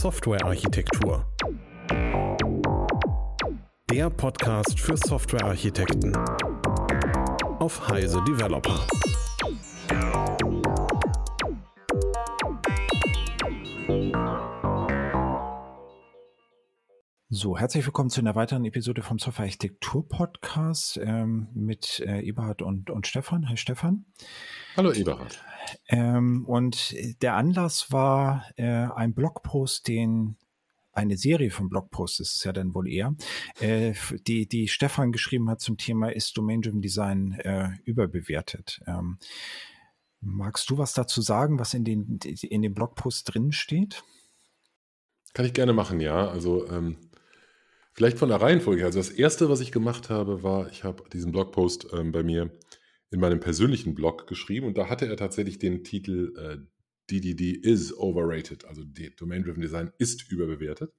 Softwarearchitektur. Der Podcast für Softwarearchitekten auf Heise Developer. So, herzlich willkommen zu einer weiteren Episode vom Software Architektur Podcast ähm, mit äh, Eberhard und, und Stefan. Hi Stefan. Hallo Eberhard. Ähm, und der Anlass war äh, ein Blogpost, den eine Serie von Blogposts ist es ja dann wohl eher, äh, die, die Stefan geschrieben hat zum Thema ist Domain-Driven Design äh, überbewertet. Ähm, magst du was dazu sagen, was in den, in dem Blogpost drin steht? Kann ich gerne machen, ja. Also ähm, Vielleicht von der Reihenfolge. Also das erste, was ich gemacht habe, war, ich habe diesen Blogpost ähm, bei mir in meinem persönlichen Blog geschrieben und da hatte er tatsächlich den Titel äh, DDD is overrated, also Domain-Driven Design ist überbewertet.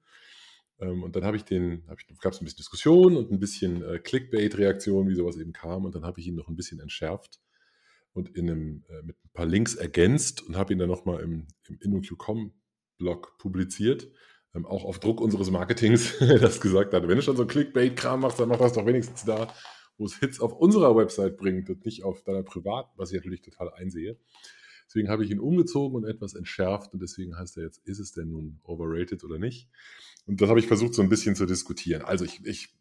Ähm, und dann habe ich den, hab gab es ein bisschen Diskussion und ein bisschen äh, Clickbait-Reaktion, wie sowas eben kam und dann habe ich ihn noch ein bisschen entschärft und in einem, äh, mit ein paar Links ergänzt und habe ihn dann nochmal im, im InnoQ.com-Blog publiziert ähm, auch auf Druck unseres Marketings, das gesagt hat, wenn du schon so Clickbait-Kram machst, dann mach das doch wenigstens da, wo es Hits auf unserer Website bringt und nicht auf deiner privaten, was ich natürlich total einsehe. Deswegen habe ich ihn umgezogen und etwas entschärft und deswegen heißt er jetzt, ist es denn nun overrated oder nicht? Und das habe ich versucht so ein bisschen zu diskutieren. Also ich, ich,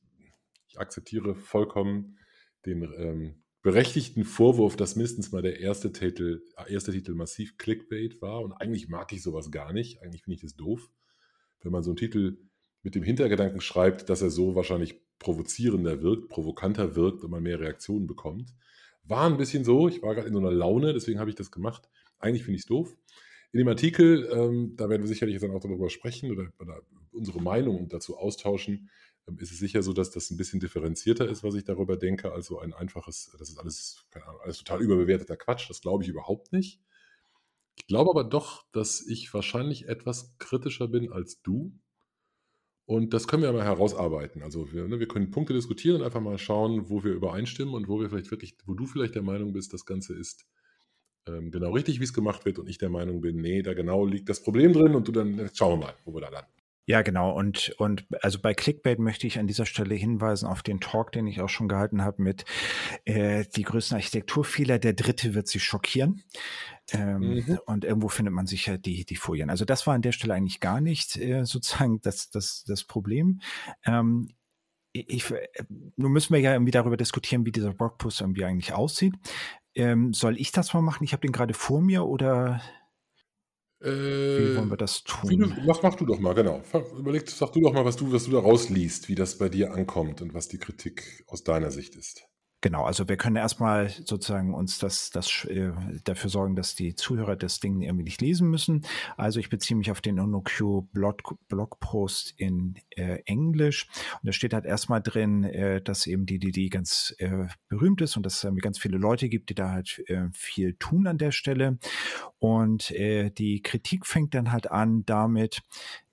ich akzeptiere vollkommen den ähm, berechtigten Vorwurf, dass mindestens mal der erste Titel, erste Titel massiv Clickbait war und eigentlich mag ich sowas gar nicht. Eigentlich finde ich das doof wenn man so einen Titel mit dem Hintergedanken schreibt, dass er so wahrscheinlich provozierender wirkt, provokanter wirkt und man mehr Reaktionen bekommt. War ein bisschen so, ich war gerade in so einer Laune, deswegen habe ich das gemacht. Eigentlich finde ich es doof. In dem Artikel, ähm, da werden wir sicherlich dann auch darüber sprechen oder, oder unsere Meinung dazu austauschen, ähm, ist es sicher so, dass das ein bisschen differenzierter ist, was ich darüber denke, als so ein einfaches, das ist alles, keine Ahnung, alles total überbewerteter Quatsch. Das glaube ich überhaupt nicht. Ich glaube aber doch, dass ich wahrscheinlich etwas kritischer bin als du. Und das können wir mal herausarbeiten. Also wir, ne, wir können Punkte diskutieren und einfach mal schauen, wo wir übereinstimmen und wo wir vielleicht wirklich, wo du vielleicht der Meinung bist, das Ganze ist ähm, genau richtig, wie es gemacht wird, und ich der Meinung bin, nee, da genau liegt das Problem drin und du dann schauen wir mal, wo wir da landen. Ja, genau. Und, und also bei Clickbait möchte ich an dieser Stelle hinweisen auf den Talk, den ich auch schon gehalten habe mit äh, die größten Architekturfehler. Der dritte wird sie schockieren. Ähm, mhm. Und irgendwo findet man sicher die, die Folien. Also das war an der Stelle eigentlich gar nicht äh, sozusagen das, das, das Problem. Ähm, ich, äh, nun müssen wir ja irgendwie darüber diskutieren, wie dieser Blogpost irgendwie eigentlich aussieht. Ähm, soll ich das mal machen? Ich habe den gerade vor mir oder wie wollen wir das tun? Du, mach, mach, du doch mal, genau. Überleg, sag du doch mal, was du, was du da rausliest, wie das bei dir ankommt und was die Kritik aus deiner Sicht ist. Genau, also wir können erstmal sozusagen uns das, das äh, dafür sorgen, dass die Zuhörer das Ding irgendwie nicht lesen müssen. Also ich beziehe mich auf den OnoQ Blog, Blogpost in äh, Englisch und da steht halt erstmal drin, äh, dass eben die DDD ganz äh, berühmt ist und dass es irgendwie ganz viele Leute gibt, die da halt äh, viel tun an der Stelle. Und äh, die Kritik fängt dann halt an damit,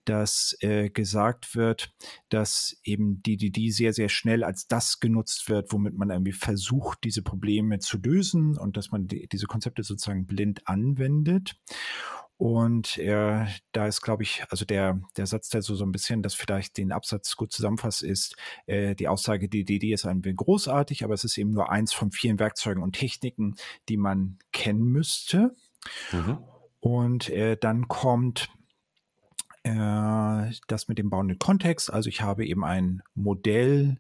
dass äh, gesagt wird, dass eben DDD sehr, sehr schnell als das genutzt wird, womit man irgendwie versucht, diese Probleme zu lösen und dass man die, diese Konzepte sozusagen blind anwendet. Und äh, da ist, glaube ich, also der, der Satz, der so, so ein bisschen das vielleicht den Absatz gut zusammenfasst, ist äh, die Aussage, die DD ist ein wenig großartig, aber es ist eben nur eins von vielen Werkzeugen und Techniken, die man kennen müsste. Mhm. Und äh, dann kommt äh, das mit dem Bounded Kontext. Also ich habe eben ein Modell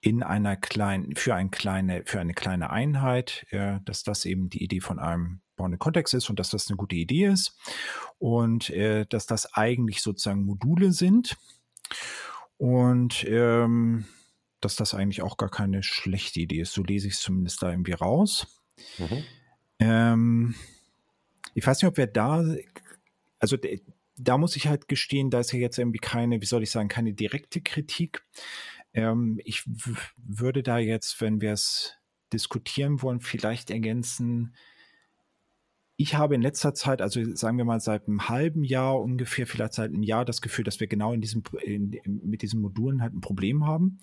in einer kleinen, für, ein kleine, für eine kleine Einheit, äh, dass das eben die Idee von einem Bounded Kontext ist und dass das eine gute Idee ist und äh, dass das eigentlich sozusagen Module sind und ähm, dass das eigentlich auch gar keine schlechte Idee ist. So lese ich es zumindest da irgendwie raus. Mhm. Ähm, ich weiß nicht, ob wir da, also da muss ich halt gestehen, da ist ja jetzt irgendwie keine, wie soll ich sagen, keine direkte Kritik. Ähm, ich würde da jetzt, wenn wir es diskutieren wollen, vielleicht ergänzen, ich habe in letzter Zeit, also sagen wir mal seit einem halben Jahr ungefähr, vielleicht seit einem Jahr, das Gefühl, dass wir genau in diesem, in, mit diesen Modulen halt ein Problem haben.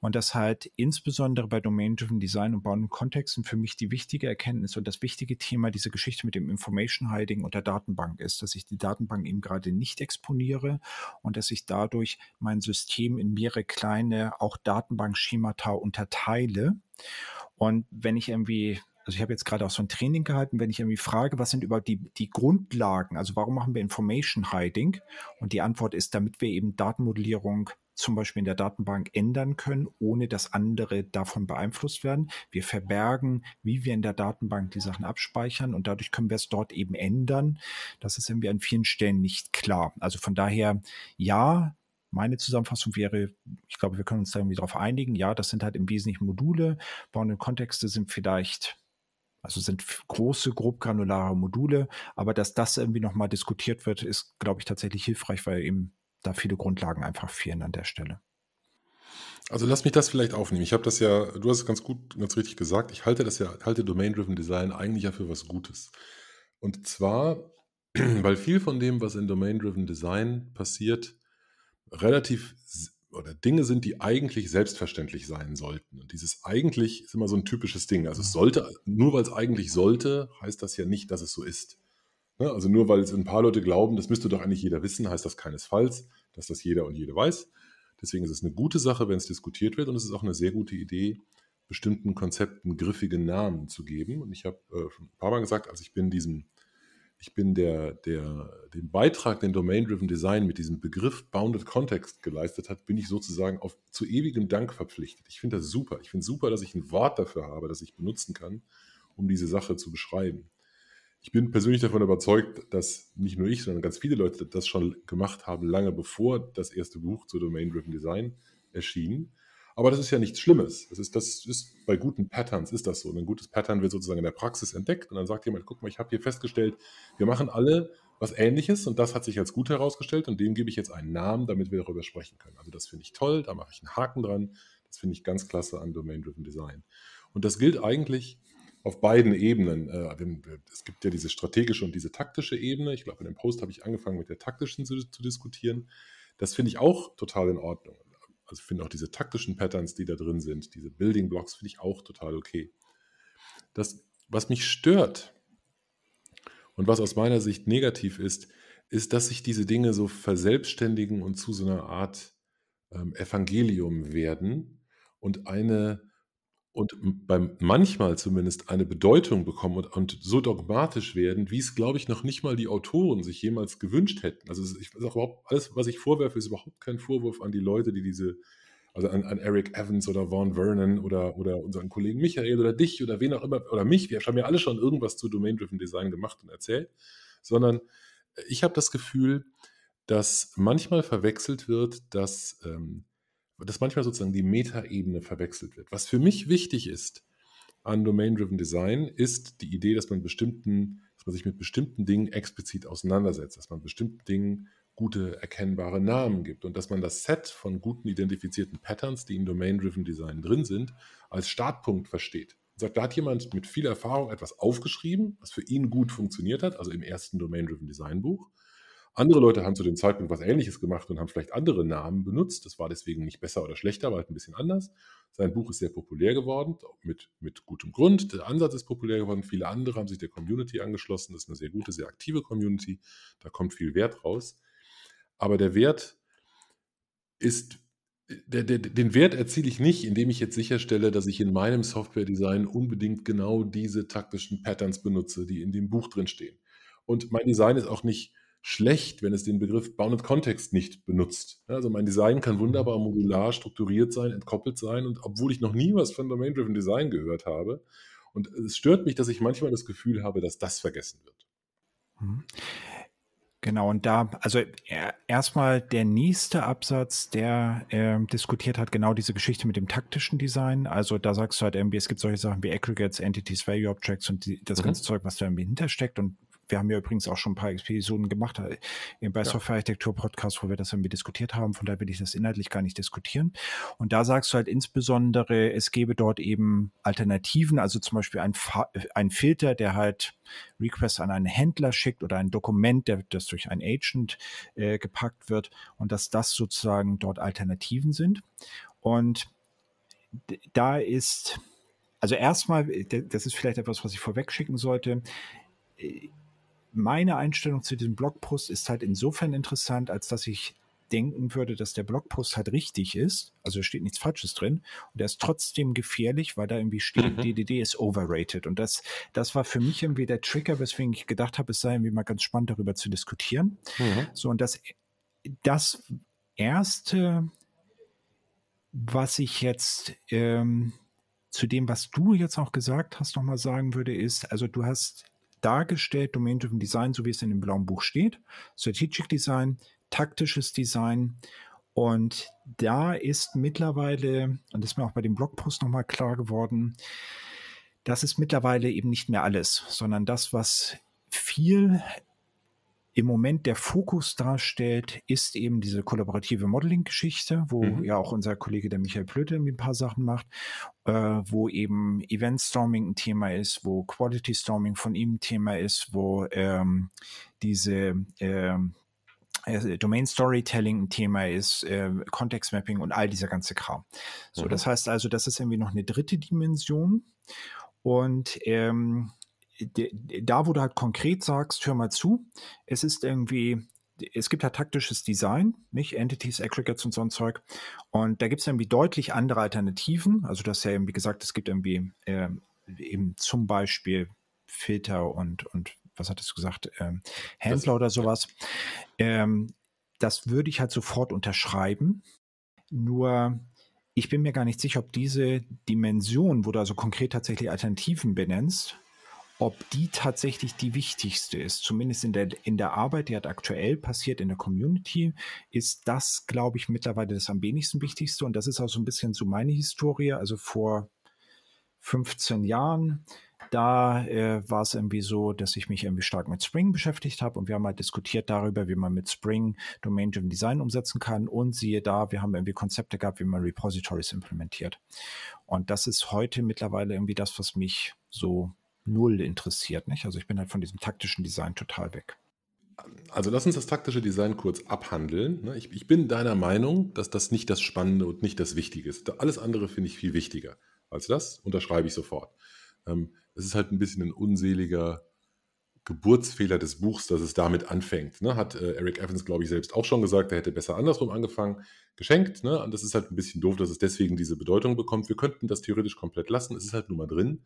Und das halt insbesondere bei Domain-Driven Design und Bauen Kontexten für mich die wichtige Erkenntnis und das wichtige Thema dieser Geschichte mit dem Information Hiding und der Datenbank ist, dass ich die Datenbank eben gerade nicht exponiere und dass ich dadurch mein System in mehrere kleine, auch Datenbankschemata unterteile. Und wenn ich irgendwie also ich habe jetzt gerade auch so ein Training gehalten, wenn ich irgendwie frage, was sind überhaupt die, die Grundlagen, also warum machen wir Information Hiding? Und die Antwort ist, damit wir eben Datenmodellierung zum Beispiel in der Datenbank ändern können, ohne dass andere davon beeinflusst werden. Wir verbergen, wie wir in der Datenbank die Sachen abspeichern und dadurch können wir es dort eben ändern. Das ist irgendwie an vielen Stellen nicht klar. Also von daher, ja, meine Zusammenfassung wäre, ich glaube, wir können uns da irgendwie darauf einigen, ja, das sind halt im Wesentlichen Module, bauende Kontexte sind vielleicht also sind große, grob granulare Module, aber dass das irgendwie nochmal diskutiert wird, ist, glaube ich, tatsächlich hilfreich, weil eben da viele Grundlagen einfach fehlen an der Stelle. Also lass mich das vielleicht aufnehmen. Ich habe das ja, du hast es ganz gut, ganz richtig gesagt. Ich halte das ja, halte Domain-Driven Design eigentlich ja für was Gutes. Und zwar, weil viel von dem, was in Domain-Driven Design passiert, relativ oder Dinge sind, die eigentlich selbstverständlich sein sollten. Und dieses eigentlich ist immer so ein typisches Ding. Also es sollte, nur weil es eigentlich sollte, heißt das ja nicht, dass es so ist. Ne? Also nur weil es ein paar Leute glauben, das müsste doch eigentlich jeder wissen, heißt das keinesfalls, dass das jeder und jede weiß. Deswegen ist es eine gute Sache, wenn es diskutiert wird und es ist auch eine sehr gute Idee, bestimmten Konzepten griffige Namen zu geben. Und ich habe äh, schon ein paar Mal gesagt, als ich bin diesem ich bin der, der, den Beitrag, den Domain-Driven Design mit diesem Begriff Bounded Context geleistet hat, bin ich sozusagen auf, zu ewigem Dank verpflichtet. Ich finde das super. Ich finde super, dass ich ein Wort dafür habe, das ich benutzen kann, um diese Sache zu beschreiben. Ich bin persönlich davon überzeugt, dass nicht nur ich, sondern ganz viele Leute das schon gemacht haben, lange bevor das erste Buch zu Domain-Driven Design erschien. Aber das ist ja nichts Schlimmes. Das ist, das ist bei guten Patterns ist das so. ein gutes Pattern wird sozusagen in der Praxis entdeckt und dann sagt jemand, guck mal, ich habe hier festgestellt, wir machen alle was Ähnliches und das hat sich als gut herausgestellt und dem gebe ich jetzt einen Namen, damit wir darüber sprechen können. Also das finde ich toll, da mache ich einen Haken dran. Das finde ich ganz klasse an Domain-Driven Design. Und das gilt eigentlich auf beiden Ebenen. Äh, es gibt ja diese strategische und diese taktische Ebene. Ich glaube, in dem Post habe ich angefangen, mit der taktischen zu, zu diskutieren. Das finde ich auch total in Ordnung also ich finde auch diese taktischen Patterns, die da drin sind, diese Building Blocks, finde ich auch total okay. Das, was mich stört und was aus meiner Sicht negativ ist, ist, dass sich diese Dinge so verselbstständigen und zu so einer Art ähm, Evangelium werden und eine und beim manchmal zumindest eine Bedeutung bekommen und, und so dogmatisch werden, wie es, glaube ich, noch nicht mal die Autoren sich jemals gewünscht hätten. Also ich ist auch überhaupt, alles, was ich vorwerfe, ist überhaupt kein Vorwurf an die Leute, die diese, also an, an Eric Evans oder Vaughn Vernon oder, oder unseren Kollegen Michael oder dich oder wen auch immer, oder mich, wir haben ja alle schon irgendwas zu Domain-Driven Design gemacht und erzählt, sondern ich habe das Gefühl, dass manchmal verwechselt wird, dass ähm, dass manchmal sozusagen die Metaebene verwechselt wird. Was für mich wichtig ist an Domain-Driven Design, ist die Idee, dass man bestimmten, dass man sich mit bestimmten Dingen explizit auseinandersetzt, dass man bestimmten Dingen gute erkennbare Namen gibt und dass man das Set von guten identifizierten Patterns, die in Domain-Driven Design drin sind, als Startpunkt versteht. Und sagt, da hat jemand mit viel Erfahrung etwas aufgeschrieben, was für ihn gut funktioniert hat, also im ersten Domain-Driven Design Buch. Andere Leute haben zu dem Zeitpunkt was Ähnliches gemacht und haben vielleicht andere Namen benutzt. Das war deswegen nicht besser oder schlechter, war halt ein bisschen anders. Sein Buch ist sehr populär geworden, mit, mit gutem Grund. Der Ansatz ist populär geworden. Viele andere haben sich der Community angeschlossen. Das ist eine sehr gute, sehr aktive Community. Da kommt viel Wert raus. Aber der Wert ist, den Wert erziele ich nicht, indem ich jetzt sicherstelle, dass ich in meinem Software-Design unbedingt genau diese taktischen Patterns benutze, die in dem Buch drin stehen. Und mein Design ist auch nicht schlecht, wenn es den Begriff Bounded Context nicht benutzt. Also mein Design kann wunderbar modular strukturiert sein, entkoppelt sein und obwohl ich noch nie was von Domain-Driven Design gehört habe. Und es stört mich, dass ich manchmal das Gefühl habe, dass das vergessen wird. Mhm. Genau, und da, also erstmal der nächste Absatz, der äh, diskutiert hat, genau diese Geschichte mit dem taktischen Design. Also da sagst du halt irgendwie, es gibt solche Sachen wie Aggregates, Entities, Value Objects und die, das mhm. ganze Zeug, was da irgendwie hintersteckt. Und wir haben ja übrigens auch schon ein paar Episoden gemacht äh, bei ja. Software-Architektur-Podcast, wo wir das irgendwie diskutiert haben. Von daher will ich das inhaltlich gar nicht diskutieren. Und da sagst du halt insbesondere, es gäbe dort eben Alternativen, also zum Beispiel ein, ein Filter, der halt Requests an einen Händler schickt oder ein Dokument, der, das durch ein Agent äh, gepackt wird und dass das sozusagen dort Alternativen sind. Und da ist, also erstmal, das ist vielleicht etwas, was ich vorweg schicken sollte. Meine Einstellung zu diesem Blogpost ist halt insofern interessant, als dass ich denken würde, dass der Blogpost halt richtig ist, also steht nichts Falsches drin, und er ist trotzdem gefährlich, weil da irgendwie steht, mhm. DDD ist overrated. Und das, das war für mich irgendwie der Trigger, weswegen ich gedacht habe, es sei irgendwie mal ganz spannend, darüber zu diskutieren. Mhm. So, und das, das erste, was ich jetzt ähm, zu dem, was du jetzt auch gesagt hast, nochmal sagen würde, ist, also du hast dargestellt Domain-Driven Design, so wie es in dem blauen Buch steht, Strategic Design, taktisches Design. Und da ist mittlerweile, und das ist mir auch bei dem Blogpost nochmal klar geworden, das ist mittlerweile eben nicht mehr alles, sondern das, was viel im Moment der Fokus darstellt, ist eben diese kollaborative Modeling-Geschichte, wo mhm. ja auch unser Kollege der Michael Plöte ein paar Sachen macht, äh, wo eben Event-Storming ein Thema ist, wo Quality-Storming von ihm ein Thema ist, wo ähm, diese ähm, äh, Domain Storytelling ein Thema ist, äh, Context Mapping und all dieser ganze Kram. So, mhm. das heißt also, das ist irgendwie noch eine dritte Dimension. Und ähm, da, wo du halt konkret sagst, hör mal zu, es ist irgendwie, es gibt halt taktisches Design, nicht Entities, Aggregates und so ein Zeug. Und da gibt es irgendwie deutlich andere Alternativen. Also das ist ja irgendwie gesagt, es gibt irgendwie äh, eben zum Beispiel Filter und, und was hattest du gesagt, ähm, Händler das, oder sowas. Ähm, das würde ich halt sofort unterschreiben. Nur ich bin mir gar nicht sicher, ob diese Dimension, wo du also konkret tatsächlich Alternativen benennst, ob die tatsächlich die wichtigste ist. Zumindest in der, in der Arbeit, die halt aktuell passiert in der Community, ist das, glaube ich, mittlerweile das am wenigsten wichtigste. Und das ist auch so ein bisschen so meine Historie. Also vor 15 Jahren, da äh, war es irgendwie so, dass ich mich irgendwie stark mit Spring beschäftigt habe und wir haben halt diskutiert darüber, wie man mit Spring Domain-Driven Design umsetzen kann und siehe da, wir haben irgendwie Konzepte gehabt, wie man Repositories implementiert. Und das ist heute mittlerweile irgendwie das, was mich so null interessiert. Nicht? Also ich bin halt von diesem taktischen Design total weg. Also lass uns das taktische Design kurz abhandeln. Ne? Ich, ich, bin deiner Meinung, dass das nicht das Spannende und nicht das Wichtige ist. Alles andere finde ich viel wichtiger als das, unterschreibe ich sofort. Ähm, es ist halt ein bisschen ein unseliger Geburtsfehler des Buchs, dass es damit anfängt. Ne? Hat äh, Eric Evans, glaube ich, selbst auch schon gesagt, er hätte besser andersrum angefangen, geschenkt. Ne? Und das ist halt ein bisschen doof, dass es deswegen diese Bedeutung bekommt. Wir könnten das theoretisch komplett lassen. Es ist halt nur mal drin.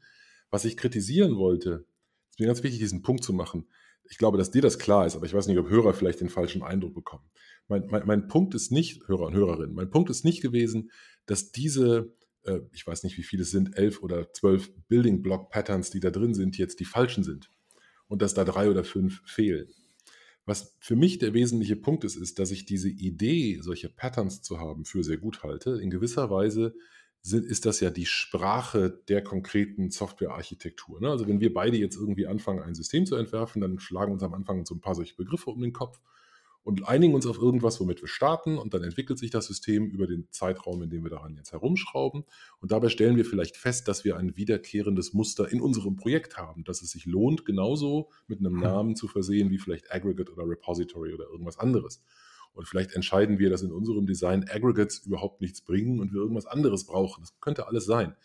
Was ich kritisieren wollte, ist mir ganz wichtig, diesen Punkt zu machen. Ich glaube, dass dir das klar ist, aber ich weiß nicht, ob Hörer vielleicht den falschen Eindruck bekommen. Mein, mein, mein Punkt ist nicht, Hörer und Hörerinnen, mein Punkt ist nicht gewesen, dass diese, äh, ich weiß nicht, wie viele es sind, elf oder zwölf Building Block Patterns, die da drin sind, jetzt die falschen sind. Und dass da drei oder fünf fehlen. Was für mich der wesentliche Punkt ist, ist, dass ich diese Idee, solche Patterns zu haben, für sehr gut halte. In gewisser Weise sind, ist das ja die Sprache der konkreten Softwarearchitektur. Ne? Also wenn wir beide jetzt irgendwie anfangen, ein System zu entwerfen, dann schlagen uns am Anfang so ein paar solche Begriffe um den Kopf und einigen uns auf irgendwas, womit wir starten und dann entwickelt sich das System über den Zeitraum, in dem wir daran jetzt herumschrauben und dabei stellen wir vielleicht fest, dass wir ein wiederkehrendes Muster in unserem Projekt haben, dass es sich lohnt, genauso mit einem hm. Namen zu versehen wie vielleicht Aggregate oder Repository oder irgendwas anderes. Und vielleicht entscheiden wir, dass in unserem Design Aggregates überhaupt nichts bringen und wir irgendwas anderes brauchen. Das könnte alles sein.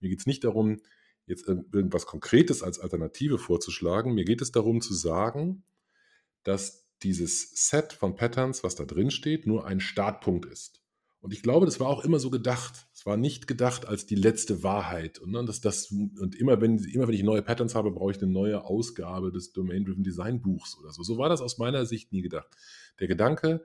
Mir geht es nicht darum, jetzt irgendwas Konkretes als Alternative vorzuschlagen. Mir geht es darum zu sagen, dass dieses Set von Patterns, was da drin steht, nur ein Startpunkt ist. Und ich glaube, das war auch immer so gedacht. Es war nicht gedacht als die letzte Wahrheit. Und, ne, dass das, und immer, wenn, immer wenn ich neue Patterns habe, brauche ich eine neue Ausgabe des Domain-Driven Design Buchs oder so. So war das aus meiner Sicht nie gedacht. Der Gedanke,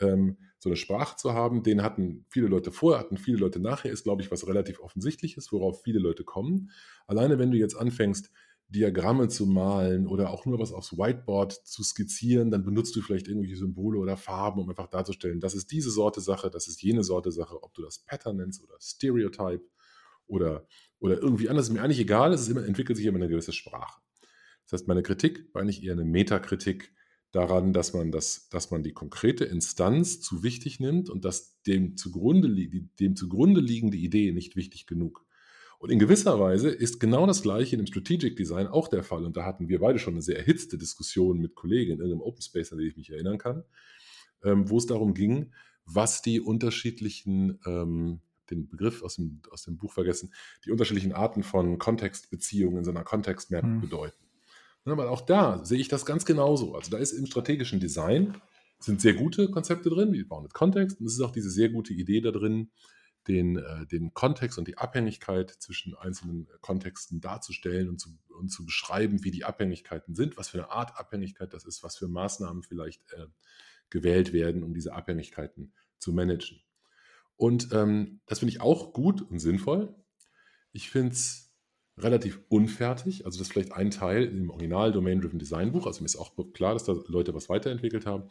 ähm, so eine Sprache zu haben, den hatten viele Leute vorher, hatten viele Leute nachher, ist, glaube ich, was relativ offensichtliches, worauf viele Leute kommen. Alleine wenn du jetzt anfängst, Diagramme zu malen oder auch nur was aufs Whiteboard zu skizzieren, dann benutzt du vielleicht irgendwelche Symbole oder Farben, um einfach darzustellen, das ist diese Sorte Sache, das ist jene Sorte Sache, ob du das Pattern nennst oder Stereotype oder, oder irgendwie anders, ist mir eigentlich egal, es ist immer, entwickelt sich immer eine gewisse Sprache. Das heißt, meine Kritik war eigentlich eher eine Metakritik daran, dass man, das, dass man die konkrete Instanz zu wichtig nimmt und dass dem zugrunde, dem zugrunde liegende Idee nicht wichtig genug. Und in gewisser Weise ist genau das Gleiche im Strategic Design auch der Fall. Und da hatten wir beide schon eine sehr erhitzte Diskussion mit Kollegen in irgendeinem Open Space, an den ich mich erinnern kann, ähm, wo es darum ging, was die unterschiedlichen, ähm, den Begriff aus dem, aus dem Buch vergessen, die unterschiedlichen Arten von Kontextbeziehungen in so einer Kontextmap hm. bedeuten. Ja, weil auch da sehe ich das ganz genauso. Also da ist im strategischen Design sind sehr gute Konzepte drin, wir bauen mit Kontext. Und es ist auch diese sehr gute Idee da drin, den, äh, den Kontext und die Abhängigkeit zwischen einzelnen Kontexten darzustellen und zu, und zu beschreiben, wie die Abhängigkeiten sind, was für eine Art Abhängigkeit das ist, was für Maßnahmen vielleicht äh, gewählt werden, um diese Abhängigkeiten zu managen. Und ähm, das finde ich auch gut und sinnvoll. Ich finde es relativ unfertig. Also das ist vielleicht ein Teil im Original Domain-Driven Design Buch. Also mir ist auch klar, dass da Leute was weiterentwickelt haben.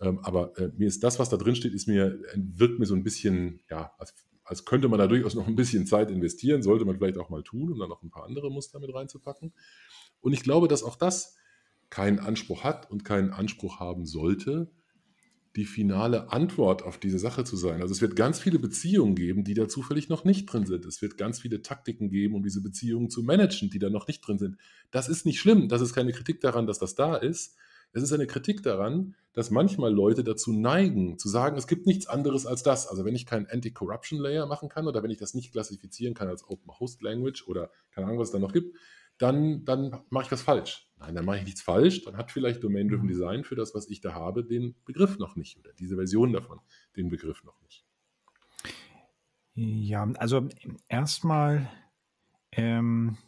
Ähm, aber äh, mir ist das, was da drin steht, ist mir, wirkt mir so ein bisschen, ja, als als könnte man da durchaus noch ein bisschen Zeit investieren, sollte man vielleicht auch mal tun, um dann noch ein paar andere Muster mit reinzupacken. Und ich glaube, dass auch das keinen Anspruch hat und keinen Anspruch haben sollte, die finale Antwort auf diese Sache zu sein. Also es wird ganz viele Beziehungen geben, die da zufällig noch nicht drin sind. Es wird ganz viele Taktiken geben, um diese Beziehungen zu managen, die da noch nicht drin sind. Das ist nicht schlimm. Das ist keine Kritik daran, dass das da ist. Es ist eine Kritik daran, dass manchmal Leute dazu neigen, zu sagen, es gibt nichts anderes als das. Also wenn ich keinen Anti-Corruption Layer machen kann oder wenn ich das nicht klassifizieren kann als Open Host Language oder keine Ahnung, was es da noch gibt, dann, dann mache ich was falsch. Nein, dann mache ich nichts falsch. Dann hat vielleicht Domain-Driven mhm. Design für das, was ich da habe, den Begriff noch nicht oder diese Version davon den Begriff noch nicht. Ja, also erstmal ähm,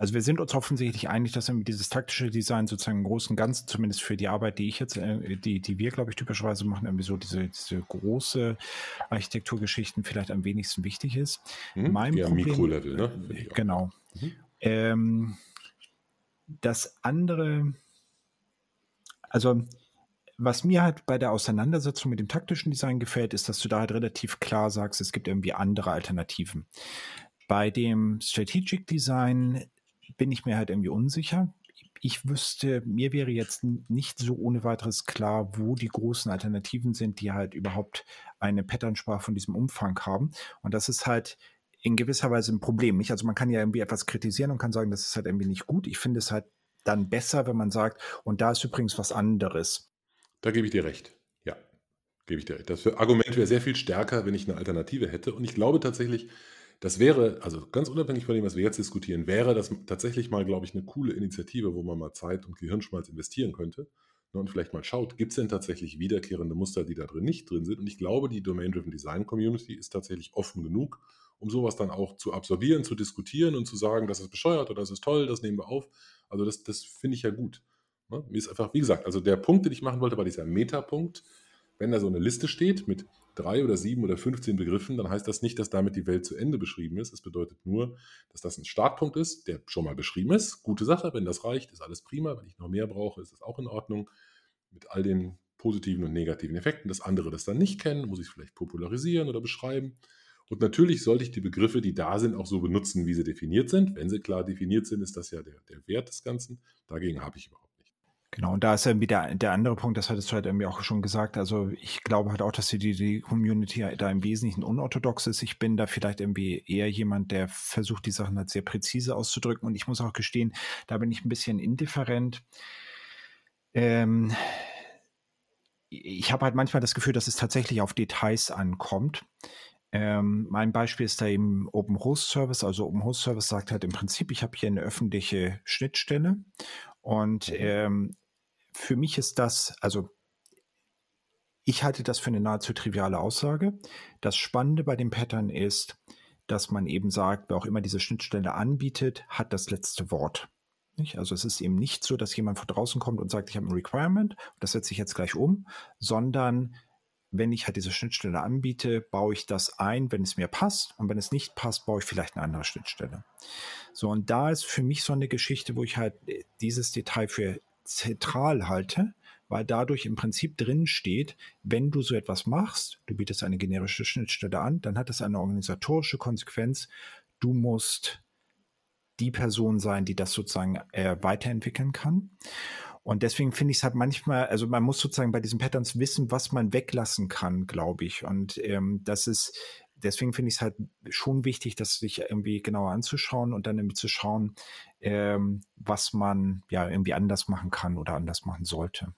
also wir sind uns offensichtlich einig, dass dieses taktische Design sozusagen im Großen und Ganzen, zumindest für die Arbeit, die ich jetzt, äh, die, die wir, glaube ich, typischerweise machen, irgendwie so diese, diese große Architekturgeschichten vielleicht am wenigsten wichtig ist. Hm? Mein ja, Problem, Mikrolevel, ne? Genau. Mhm. Ähm, das andere, also was mir halt bei der Auseinandersetzung mit dem taktischen Design gefällt, ist, dass du da halt relativ klar sagst, es gibt irgendwie andere Alternativen. Bei dem Strategic Design bin ich mir halt irgendwie unsicher. Ich wüsste, mir wäre jetzt nicht so ohne weiteres klar, wo die großen Alternativen sind, die halt überhaupt eine Patternsprache von diesem Umfang haben. Und das ist halt in gewisser Weise ein Problem. Nicht? Also man kann ja irgendwie etwas kritisieren und kann sagen, das ist halt irgendwie nicht gut. Ich finde es halt dann besser, wenn man sagt, und da ist übrigens was anderes. Da gebe ich dir recht. Ja, gebe ich dir recht. Das Argument wäre sehr viel stärker, wenn ich eine Alternative hätte. Und ich glaube tatsächlich, das wäre, also ganz unabhängig von dem, was wir jetzt diskutieren, wäre das tatsächlich mal, glaube ich, eine coole Initiative, wo man mal Zeit und Gehirnschmalz investieren könnte ne, und vielleicht mal schaut, gibt es denn tatsächlich wiederkehrende Muster, die da drin nicht drin sind? Und ich glaube, die Domain-Driven Design Community ist tatsächlich offen genug, um sowas dann auch zu absorbieren, zu diskutieren und zu sagen, das ist bescheuert oder das ist toll, das nehmen wir auf. Also das, das finde ich ja gut. Ne? Mir ist einfach, wie gesagt, also der Punkt, den ich machen wollte, war dieser Metapunkt. Wenn da so eine Liste steht mit drei oder sieben oder 15 Begriffen, dann heißt das nicht, dass damit die Welt zu Ende beschrieben ist. Es bedeutet nur, dass das ein Startpunkt ist, der schon mal beschrieben ist. Gute Sache, wenn das reicht, ist alles prima. Wenn ich noch mehr brauche, ist das auch in Ordnung. Mit all den positiven und negativen Effekten. Das andere das dann nicht kennen, muss ich vielleicht popularisieren oder beschreiben. Und natürlich sollte ich die Begriffe, die da sind, auch so benutzen, wie sie definiert sind. Wenn sie klar definiert sind, ist das ja der, der Wert des Ganzen. Dagegen habe ich überhaupt Genau, und da ist irgendwie der, der andere Punkt, das hattest du halt irgendwie auch schon gesagt. Also ich glaube halt auch, dass die, die Community da im Wesentlichen unorthodox ist. Ich bin da vielleicht irgendwie eher jemand, der versucht, die Sachen halt sehr präzise auszudrücken. Und ich muss auch gestehen, da bin ich ein bisschen indifferent. Ähm, ich habe halt manchmal das Gefühl, dass es tatsächlich auf Details ankommt. Ähm, mein Beispiel ist da eben Open Host Service. Also Open Host Service sagt halt im Prinzip, ich habe hier eine öffentliche Schnittstelle und mhm. ähm, für mich ist das, also ich halte das für eine nahezu triviale Aussage. Das Spannende bei dem Pattern ist, dass man eben sagt, wer auch immer diese Schnittstelle anbietet, hat das letzte Wort. Nicht? Also es ist eben nicht so, dass jemand von draußen kommt und sagt, ich habe ein Requirement, das setze ich jetzt gleich um, sondern wenn ich halt diese Schnittstelle anbiete, baue ich das ein, wenn es mir passt. Und wenn es nicht passt, baue ich vielleicht eine andere Schnittstelle. So, und da ist für mich so eine Geschichte, wo ich halt äh, dieses Detail für zentral halte, weil dadurch im Prinzip drin steht, wenn du so etwas machst, du bietest eine generische Schnittstelle an, dann hat das eine organisatorische Konsequenz. Du musst die Person sein, die das sozusagen äh, weiterentwickeln kann. Und deswegen finde ich es halt manchmal, also man muss sozusagen bei diesen Patterns wissen, was man weglassen kann, glaube ich. Und ähm, das ist, deswegen finde ich es halt schon wichtig, das sich irgendwie genauer anzuschauen und dann irgendwie zu schauen, ähm, was man ja irgendwie anders machen kann oder anders machen sollte.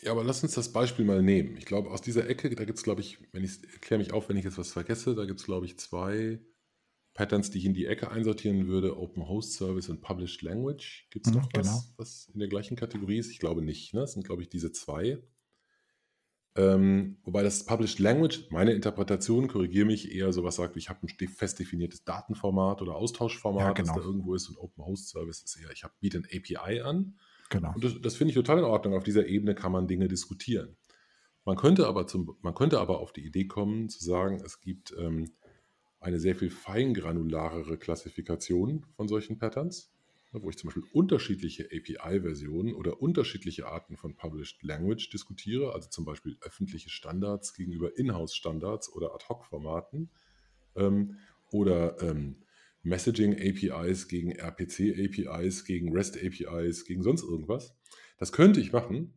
Ja, aber lass uns das Beispiel mal nehmen. Ich glaube, aus dieser Ecke, da gibt es, glaube ich, wenn ich erkläre mich auf, wenn ich jetzt was vergesse, da gibt es, glaube ich, zwei Patterns, die ich in die Ecke einsortieren würde: Open Host Service und Published Language. Gibt es mhm, noch was, genau. was in der gleichen Kategorie ist? Ich glaube nicht. Ne? Das sind, glaube ich, diese zwei. Ähm, wobei das Published Language, meine Interpretation, korrigiere mich, eher sowas sagt, ich habe ein fest definiertes Datenformat oder Austauschformat, ja, genau. das da irgendwo ist und Open Host Service ist eher, ich hab, biete ein API an. Genau. Und das, das finde ich total in Ordnung. Auf dieser Ebene kann man Dinge diskutieren. Man könnte aber, zum, man könnte aber auf die Idee kommen, zu sagen, es gibt ähm, eine sehr viel feingranularere Klassifikation von solchen Patterns, wo ich zum Beispiel unterschiedliche API-Versionen oder unterschiedliche Arten von Published Language diskutiere, also zum Beispiel öffentliche Standards gegenüber Inhouse-Standards oder Ad-Hoc-Formaten ähm, oder ähm, Messaging-APIs gegen RPC-APIs, gegen REST-APIs, gegen sonst irgendwas. Das könnte ich machen,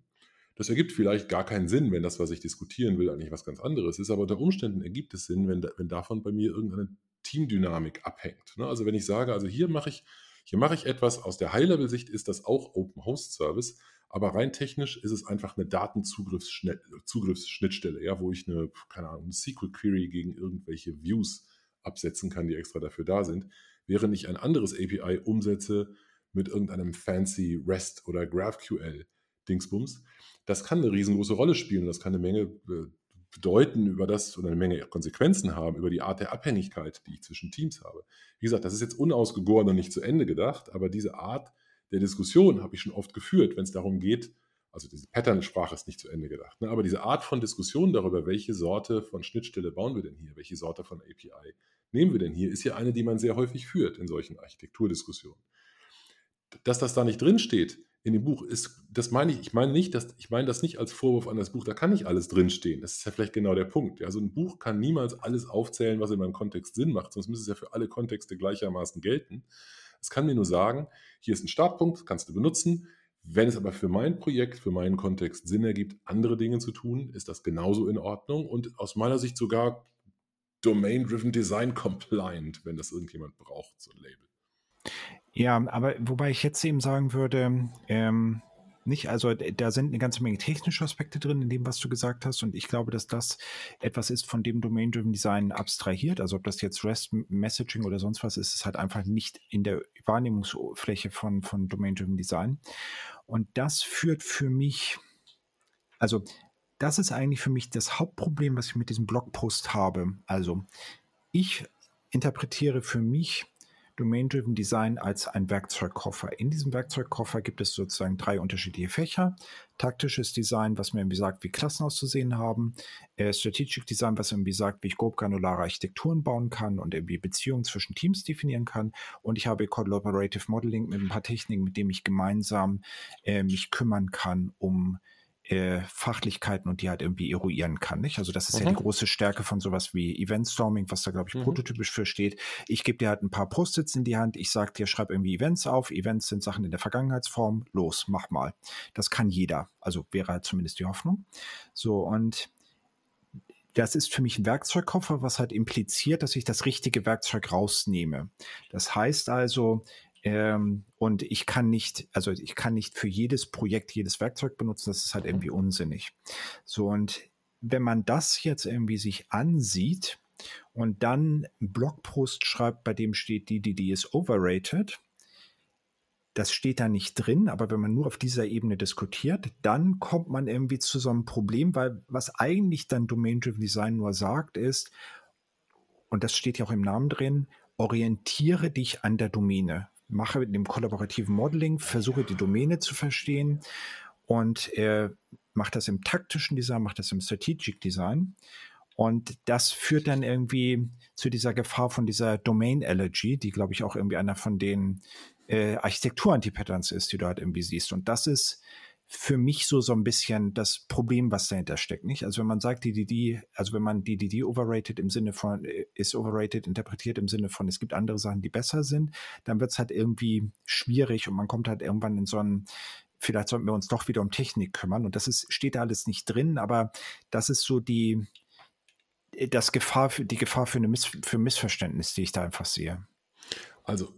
das ergibt vielleicht gar keinen Sinn, wenn das, was ich diskutieren will, eigentlich was ganz anderes ist. Aber unter Umständen ergibt es Sinn, wenn, wenn davon bei mir irgendeine Teamdynamik abhängt. Ne? Also wenn ich sage, also hier mache ich, hier mache ich etwas, aus der High-Level-Sicht ist das auch Open Host Service, aber rein technisch ist es einfach eine Datenzugriffsschnittstelle, ja, wo ich eine, keine Ahnung, eine SQL Query gegen irgendwelche Views absetzen kann, die extra dafür da sind, während ich ein anderes API umsetze mit irgendeinem fancy REST oder GraphQL Dingsbums das kann eine riesengroße Rolle spielen. Das kann eine Menge äh, bedeuten über das oder eine Menge Konsequenzen haben über die Art der Abhängigkeit, die ich zwischen Teams habe. Wie gesagt, das ist jetzt unausgegoren und nicht zu Ende gedacht, aber diese Art der Diskussion habe ich schon oft geführt, wenn es darum geht, also diese Pattern-Sprache ist nicht zu Ende gedacht, ne? aber diese Art von Diskussion darüber, welche Sorte von Schnittstelle bauen wir denn hier, welche Sorte von API nehmen wir denn hier, ist ja eine, die man sehr häufig führt in solchen Architekturdiskussionen. Dass das da nicht drinsteht, in dem Buch ist, das meine ich, ich meine nicht, dass, ich meine das nicht als Vorwurf an das Buch, da kann nicht alles drinstehen. Das ist ja vielleicht genau der Punkt. Also ein Buch kann niemals alles aufzählen, was in meinem Kontext Sinn macht, sonst müsste es ja für alle Kontexte gleichermaßen gelten. Es kann mir nur sagen, hier ist ein Startpunkt, kannst du benutzen. Wenn es aber für mein Projekt, für meinen Kontext Sinn ergibt, andere Dinge zu tun, ist das genauso in Ordnung und aus meiner Sicht sogar Domain-Driven Design compliant, wenn das irgendjemand braucht, so ein Label. Ja, aber wobei ich jetzt eben sagen würde, ähm, nicht, also da sind eine ganze Menge technische Aspekte drin in dem, was du gesagt hast. Und ich glaube, dass das etwas ist, von dem Domain-Driven Design abstrahiert. Also ob das jetzt REST Messaging oder sonst was ist, ist halt einfach nicht in der Wahrnehmungsfläche von, von Domain-Driven Design. Und das führt für mich, also das ist eigentlich für mich das Hauptproblem, was ich mit diesem Blogpost habe. Also ich interpretiere für mich Domain-Driven Design als ein Werkzeugkoffer. In diesem Werkzeugkoffer gibt es sozusagen drei unterschiedliche Fächer. Taktisches Design, was mir irgendwie sagt, wie Klassen auszusehen haben. Äh, Strategic Design, was irgendwie sagt, wie ich grob granulare Architekturen bauen kann und irgendwie Beziehungen zwischen Teams definieren kann. Und ich habe Collaborative Modeling mit ein paar Techniken, mit denen ich gemeinsam äh, mich kümmern kann, um äh, Fachlichkeiten und die halt irgendwie eruieren kann. Nicht? Also das ist mhm. ja die mhm. große Stärke von sowas wie Eventstorming, was da, glaube ich, mhm. prototypisch für steht. Ich gebe dir halt ein paar Post-its in die Hand, ich sage dir, schreib irgendwie Events auf. Events sind Sachen in der Vergangenheitsform. Los, mach mal. Das kann jeder. Also wäre halt zumindest die Hoffnung. So, und das ist für mich ein Werkzeugkoffer, was halt impliziert, dass ich das richtige Werkzeug rausnehme. Das heißt also, ähm, und ich kann nicht, also ich kann nicht für jedes Projekt jedes Werkzeug benutzen, das ist halt irgendwie unsinnig. So, und wenn man das jetzt irgendwie sich ansieht und dann einen Blogpost schreibt, bei dem steht, die DDD ist overrated, das steht da nicht drin, aber wenn man nur auf dieser Ebene diskutiert, dann kommt man irgendwie zu so einem Problem, weil was eigentlich dann Domain-Driven Design nur sagt, ist, und das steht ja auch im Namen drin, orientiere dich an der Domäne mache mit dem kollaborativen Modeling, versuche die Domäne zu verstehen und er macht das im taktischen Design, macht das im Strategic Design. Und das führt dann irgendwie zu dieser Gefahr von dieser Domain Allergy, die, glaube ich, auch irgendwie einer von den äh, Architektur-Anti-Patterns ist, die du halt irgendwie siehst. Und das ist für mich so so ein bisschen das Problem, was dahinter steckt, nicht? Also wenn man sagt, DDD, also wenn man DDD overrated im Sinne von äh, ist overrated interpretiert im Sinne von es gibt andere Sachen, die besser sind, dann wird es halt irgendwie schwierig und man kommt halt irgendwann in so einen vielleicht sollten wir uns doch wieder um Technik kümmern und das ist steht da alles nicht drin, aber das ist so die das Gefahr für die Gefahr für eine Miss, für Missverständnis, die ich da einfach sehe. Also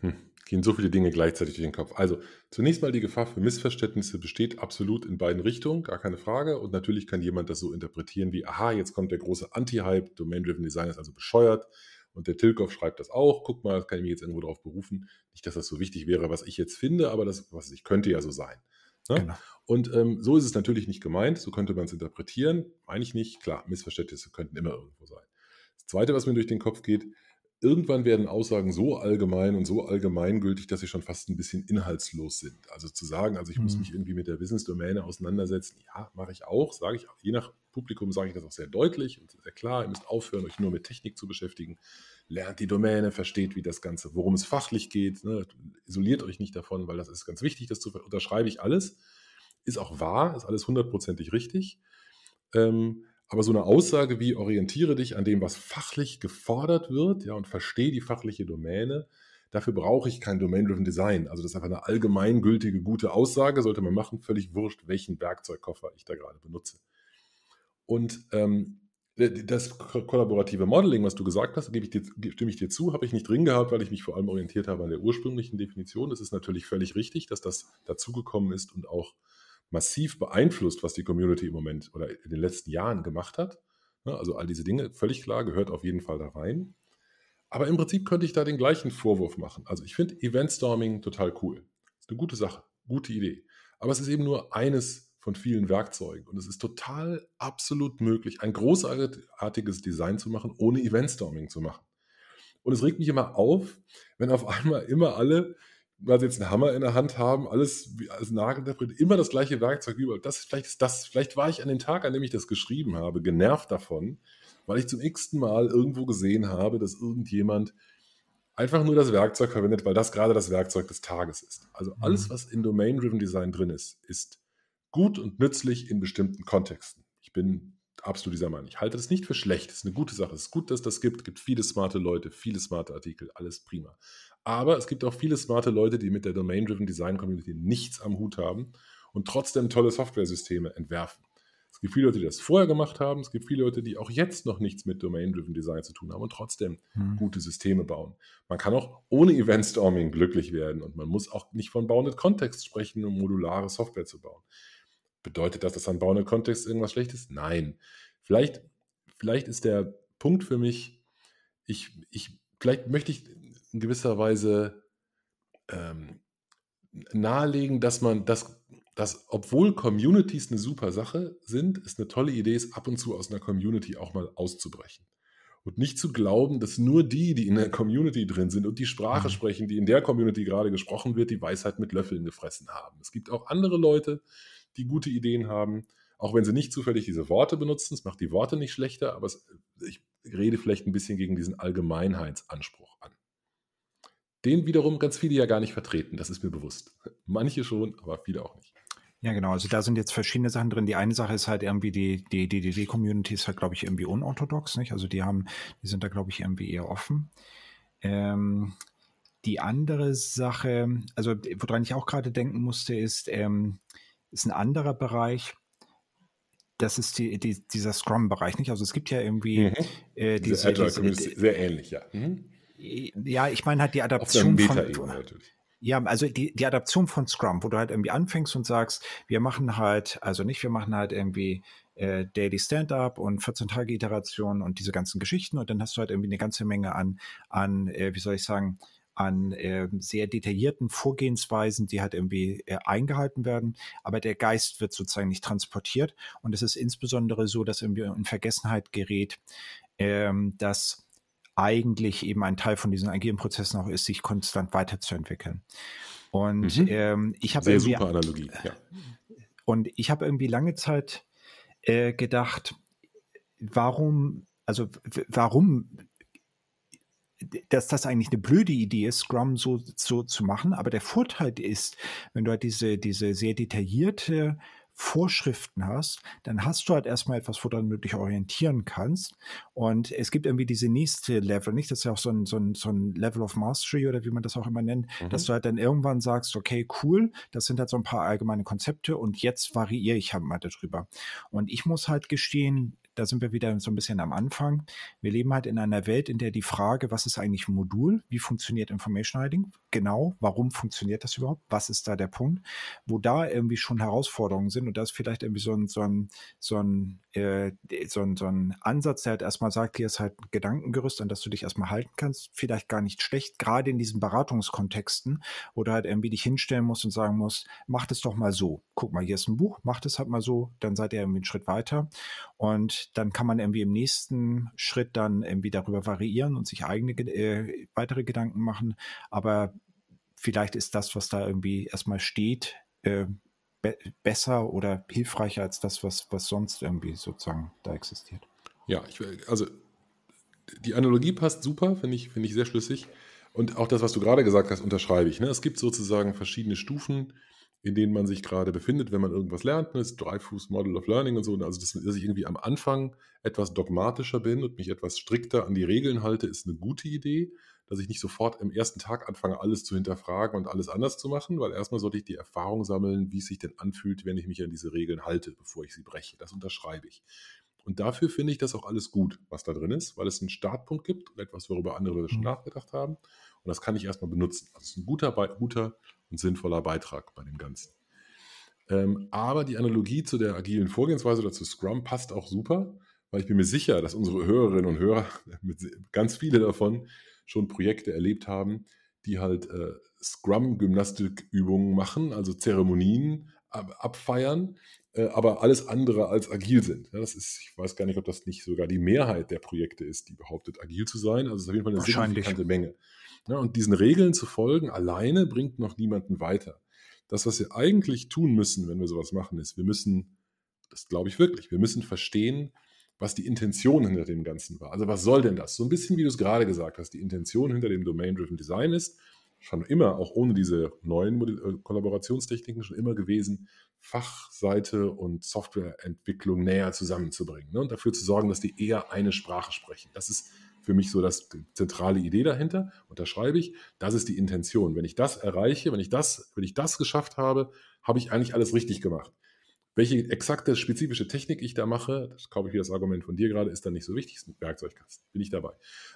hm, gehen so viele Dinge gleichzeitig durch den Kopf. Also zunächst mal die Gefahr für Missverständnisse besteht absolut in beiden Richtungen, gar keine Frage. Und natürlich kann jemand das so interpretieren wie, aha, jetzt kommt der große Anti-Hype, Domain-Driven Design ist also bescheuert. Und der Tilkoff schreibt das auch. Guck mal, kann ich mich jetzt irgendwo darauf berufen. Nicht, dass das so wichtig wäre, was ich jetzt finde, aber das, was ich könnte ja so sein. Ne? Genau. Und ähm, so ist es natürlich nicht gemeint. So könnte man es interpretieren. Meine ich nicht. Klar, Missverständnisse könnten immer irgendwo sein. Das Zweite, was mir durch den Kopf geht, irgendwann werden Aussagen so allgemein und so allgemeingültig, dass sie schon fast ein bisschen inhaltslos sind. Also zu sagen, also ich mhm. muss mich irgendwie mit der Business-Domäne auseinandersetzen, ja, mache ich auch, sage ich auch. Je nach Publikum sage ich das auch sehr deutlich und sehr klar. Ihr müsst aufhören, euch nur mit Technik zu beschäftigen. Lernt die Domäne, versteht, wie das Ganze, worum es fachlich geht. Ne? Isoliert euch nicht davon, weil das ist ganz wichtig, das zu unterschreibe ich alles. Ist auch wahr, ist alles hundertprozentig richtig. Ähm, aber so eine Aussage wie orientiere dich an dem, was fachlich gefordert wird, ja, und verstehe die fachliche Domäne, dafür brauche ich kein Domain-Driven Design. Also das ist einfach eine allgemeingültige, gute Aussage, sollte man machen, völlig wurscht, welchen Werkzeugkoffer ich da gerade benutze. Und ähm, das kollaborative Modeling, was du gesagt hast, gebe ich dir, stimme ich dir zu, habe ich nicht drin gehabt, weil ich mich vor allem orientiert habe an der ursprünglichen Definition. Das ist natürlich völlig richtig, dass das dazugekommen ist und auch massiv beeinflusst, was die Community im Moment oder in den letzten Jahren gemacht hat. Also all diese Dinge, völlig klar, gehört auf jeden Fall da rein. Aber im Prinzip könnte ich da den gleichen Vorwurf machen. Also ich finde Eventstorming total cool. Ist eine gute Sache, gute Idee. Aber es ist eben nur eines von vielen Werkzeugen. Und es ist total absolut möglich, ein großartiges Design zu machen, ohne Eventstorming zu machen. Und es regt mich immer auf, wenn auf einmal immer alle weil sie jetzt einen Hammer in der Hand haben, alles als Nagelinterpret, immer das gleiche Werkzeug überall. Das, vielleicht ist das, vielleicht war ich an dem Tag, an dem ich das geschrieben habe, genervt davon, weil ich zum x-ten Mal irgendwo gesehen habe, dass irgendjemand einfach nur das Werkzeug verwendet, weil das gerade das Werkzeug des Tages ist. Also mhm. alles, was in Domain-Driven Design drin ist, ist gut und nützlich in bestimmten Kontexten. Ich bin absolut dieser Meinung. Ich halte das nicht für schlecht. Es ist eine gute Sache. Es ist gut, dass das gibt. Es gibt viele smarte Leute, viele smarte Artikel, alles prima. Aber es gibt auch viele smarte Leute, die mit der Domain-Driven Design Community nichts am Hut haben und trotzdem tolle Software-Systeme entwerfen. Es gibt viele Leute, die das vorher gemacht haben. Es gibt viele Leute, die auch jetzt noch nichts mit Domain-Driven Design zu tun haben und trotzdem hm. gute Systeme bauen. Man kann auch ohne Event-Storming glücklich werden und man muss auch nicht von Bounded Context sprechen, um modulare Software zu bauen. Bedeutet das, dass an Bounded Context irgendwas schlecht ist? Nein. Vielleicht, vielleicht ist der Punkt für mich, ich, ich, vielleicht möchte ich in gewisser Weise ähm, nahelegen, dass man das, dass, obwohl Communities eine super Sache sind, es eine tolle Idee ist, ab und zu aus einer Community auch mal auszubrechen. Und nicht zu glauben, dass nur die, die in der Community drin sind und die Sprache mhm. sprechen, die in der Community gerade gesprochen wird, die Weisheit mit Löffeln gefressen haben. Es gibt auch andere Leute, die gute Ideen haben, auch wenn sie nicht zufällig diese Worte benutzen. Es macht die Worte nicht schlechter, aber es, ich rede vielleicht ein bisschen gegen diesen Allgemeinheitsanspruch an. Den wiederum ganz viele ja gar nicht vertreten, das ist mir bewusst. Manche schon, aber viele auch nicht. Ja, genau. Also da sind jetzt verschiedene Sachen drin. Die eine Sache ist halt irgendwie, die, DDD-Community ist halt, glaube ich, irgendwie unorthodox, nicht? Also die haben, die sind da, glaube ich, irgendwie eher offen. Ähm, die andere Sache, also woran ich auch gerade denken musste, ist, ähm, ist ein anderer Bereich. Das ist die, die, dieser Scrum-Bereich, nicht? Also es gibt ja irgendwie mhm. äh, diese, diese, diese, sehr ähnlich, ja. Mhm. Ja, ich meine halt die Adaption von. Ja, also die, die Adaption von Scrum, wo du halt irgendwie anfängst und sagst, wir machen halt, also nicht, wir machen halt irgendwie äh, Daily Stand-up und 14-Tage-Iterationen und diese ganzen Geschichten und dann hast du halt irgendwie eine ganze Menge an, an äh, wie soll ich sagen, an äh, sehr detaillierten Vorgehensweisen, die halt irgendwie äh, eingehalten werden, aber der Geist wird sozusagen nicht transportiert und es ist insbesondere so, dass irgendwie in Vergessenheit gerät, ähm, dass eigentlich eben ein Teil von diesen agilen Prozessen auch ist, sich konstant weiterzuentwickeln. Und mhm. ähm, ich habe sehr super Analogie. Ja. Und ich habe irgendwie lange Zeit äh, gedacht, warum, also warum dass das eigentlich eine blöde Idee ist, Scrum so, so zu machen. Aber der Vorteil ist, wenn du halt diese, diese sehr detaillierte Vorschriften hast, dann hast du halt erstmal etwas, wo du dich orientieren kannst. Und es gibt irgendwie diese nächste Level, nicht? Das ist ja auch so ein, so ein, so ein Level of Mastery oder wie man das auch immer nennt, mhm. dass du halt dann irgendwann sagst, okay, cool, das sind halt so ein paar allgemeine Konzepte und jetzt variiere ich halt mal darüber. Und ich muss halt gestehen, da sind wir wieder so ein bisschen am Anfang. Wir leben halt in einer Welt, in der die Frage, was ist eigentlich ein Modul? Wie funktioniert Information Hiding? Genau, warum funktioniert das überhaupt? Was ist da der Punkt? Wo da irgendwie schon Herausforderungen sind und das ist vielleicht irgendwie so ein, so ein, so ein, äh, so ein, so ein Ansatz, der halt erstmal sagt, hier ist halt ein Gedankengerüst, an das du dich erstmal halten kannst. Vielleicht gar nicht schlecht, gerade in diesen Beratungskontexten, wo du halt irgendwie dich hinstellen musst und sagen musst, mach das doch mal so. Guck mal, hier ist ein Buch, mach das halt mal so, dann seid ihr irgendwie einen Schritt weiter. Und dann kann man irgendwie im nächsten Schritt dann irgendwie darüber variieren und sich eigene äh, weitere Gedanken machen. Aber vielleicht ist das, was da irgendwie erstmal steht, äh, be besser oder hilfreicher als das, was, was sonst irgendwie sozusagen da existiert. Ja, ich, also die Analogie passt super, finde ich, finde ich sehr schlüssig. Und auch das, was du gerade gesagt hast, unterschreibe ich. Ne? Es gibt sozusagen verschiedene Stufen in denen man sich gerade befindet, wenn man irgendwas lernt. Das ne, Dreifuß Model of Learning und so. Also, dass, dass ich irgendwie am Anfang etwas dogmatischer bin und mich etwas strikter an die Regeln halte, ist eine gute Idee. Dass ich nicht sofort im ersten Tag anfange, alles zu hinterfragen und alles anders zu machen, weil erstmal sollte ich die Erfahrung sammeln, wie es sich denn anfühlt, wenn ich mich an diese Regeln halte, bevor ich sie breche. Das unterschreibe ich. Und dafür finde ich das auch alles gut, was da drin ist, weil es einen Startpunkt gibt und etwas, worüber andere schon mhm. nachgedacht haben. Und das kann ich erstmal benutzen. Also es ist ein guter, guter und sinnvoller Beitrag bei dem Ganzen. Ähm, aber die Analogie zu der agilen Vorgehensweise oder zu Scrum passt auch super, weil ich bin mir sicher, dass unsere Hörerinnen und Hörer, ganz viele davon, schon Projekte erlebt haben, die halt äh, Scrum-Gymnastikübungen machen, also Zeremonien ab, abfeiern, äh, aber alles andere als agil sind. Ja, das ist, ich weiß gar nicht, ob das nicht sogar die Mehrheit der Projekte ist, die behauptet, agil zu sein. Also es ist auf jeden Fall eine signifikante Menge. Ja, und diesen Regeln zu folgen alleine bringt noch niemanden weiter. Das, was wir eigentlich tun müssen, wenn wir sowas machen, ist, wir müssen, das glaube ich wirklich, wir müssen verstehen, was die Intention hinter dem Ganzen war. Also was soll denn das? So ein bisschen, wie du es gerade gesagt hast, die Intention hinter dem Domain-Driven Design ist, schon immer, auch ohne diese neuen äh, Kollaborationstechniken, schon immer gewesen, Fachseite und Softwareentwicklung näher zusammenzubringen ne? und dafür zu sorgen, dass die eher eine Sprache sprechen. Das ist für mich so das zentrale Idee dahinter. Unterschreibe ich. Das ist die Intention. Wenn ich das erreiche, wenn ich das, wenn ich das geschafft habe, habe ich eigentlich alles richtig gemacht. Welche exakte spezifische Technik ich da mache, das kaufe ich wie das Argument von dir gerade, ist dann nicht so wichtig, ist ein Werkzeugkasten, bin ich dabei.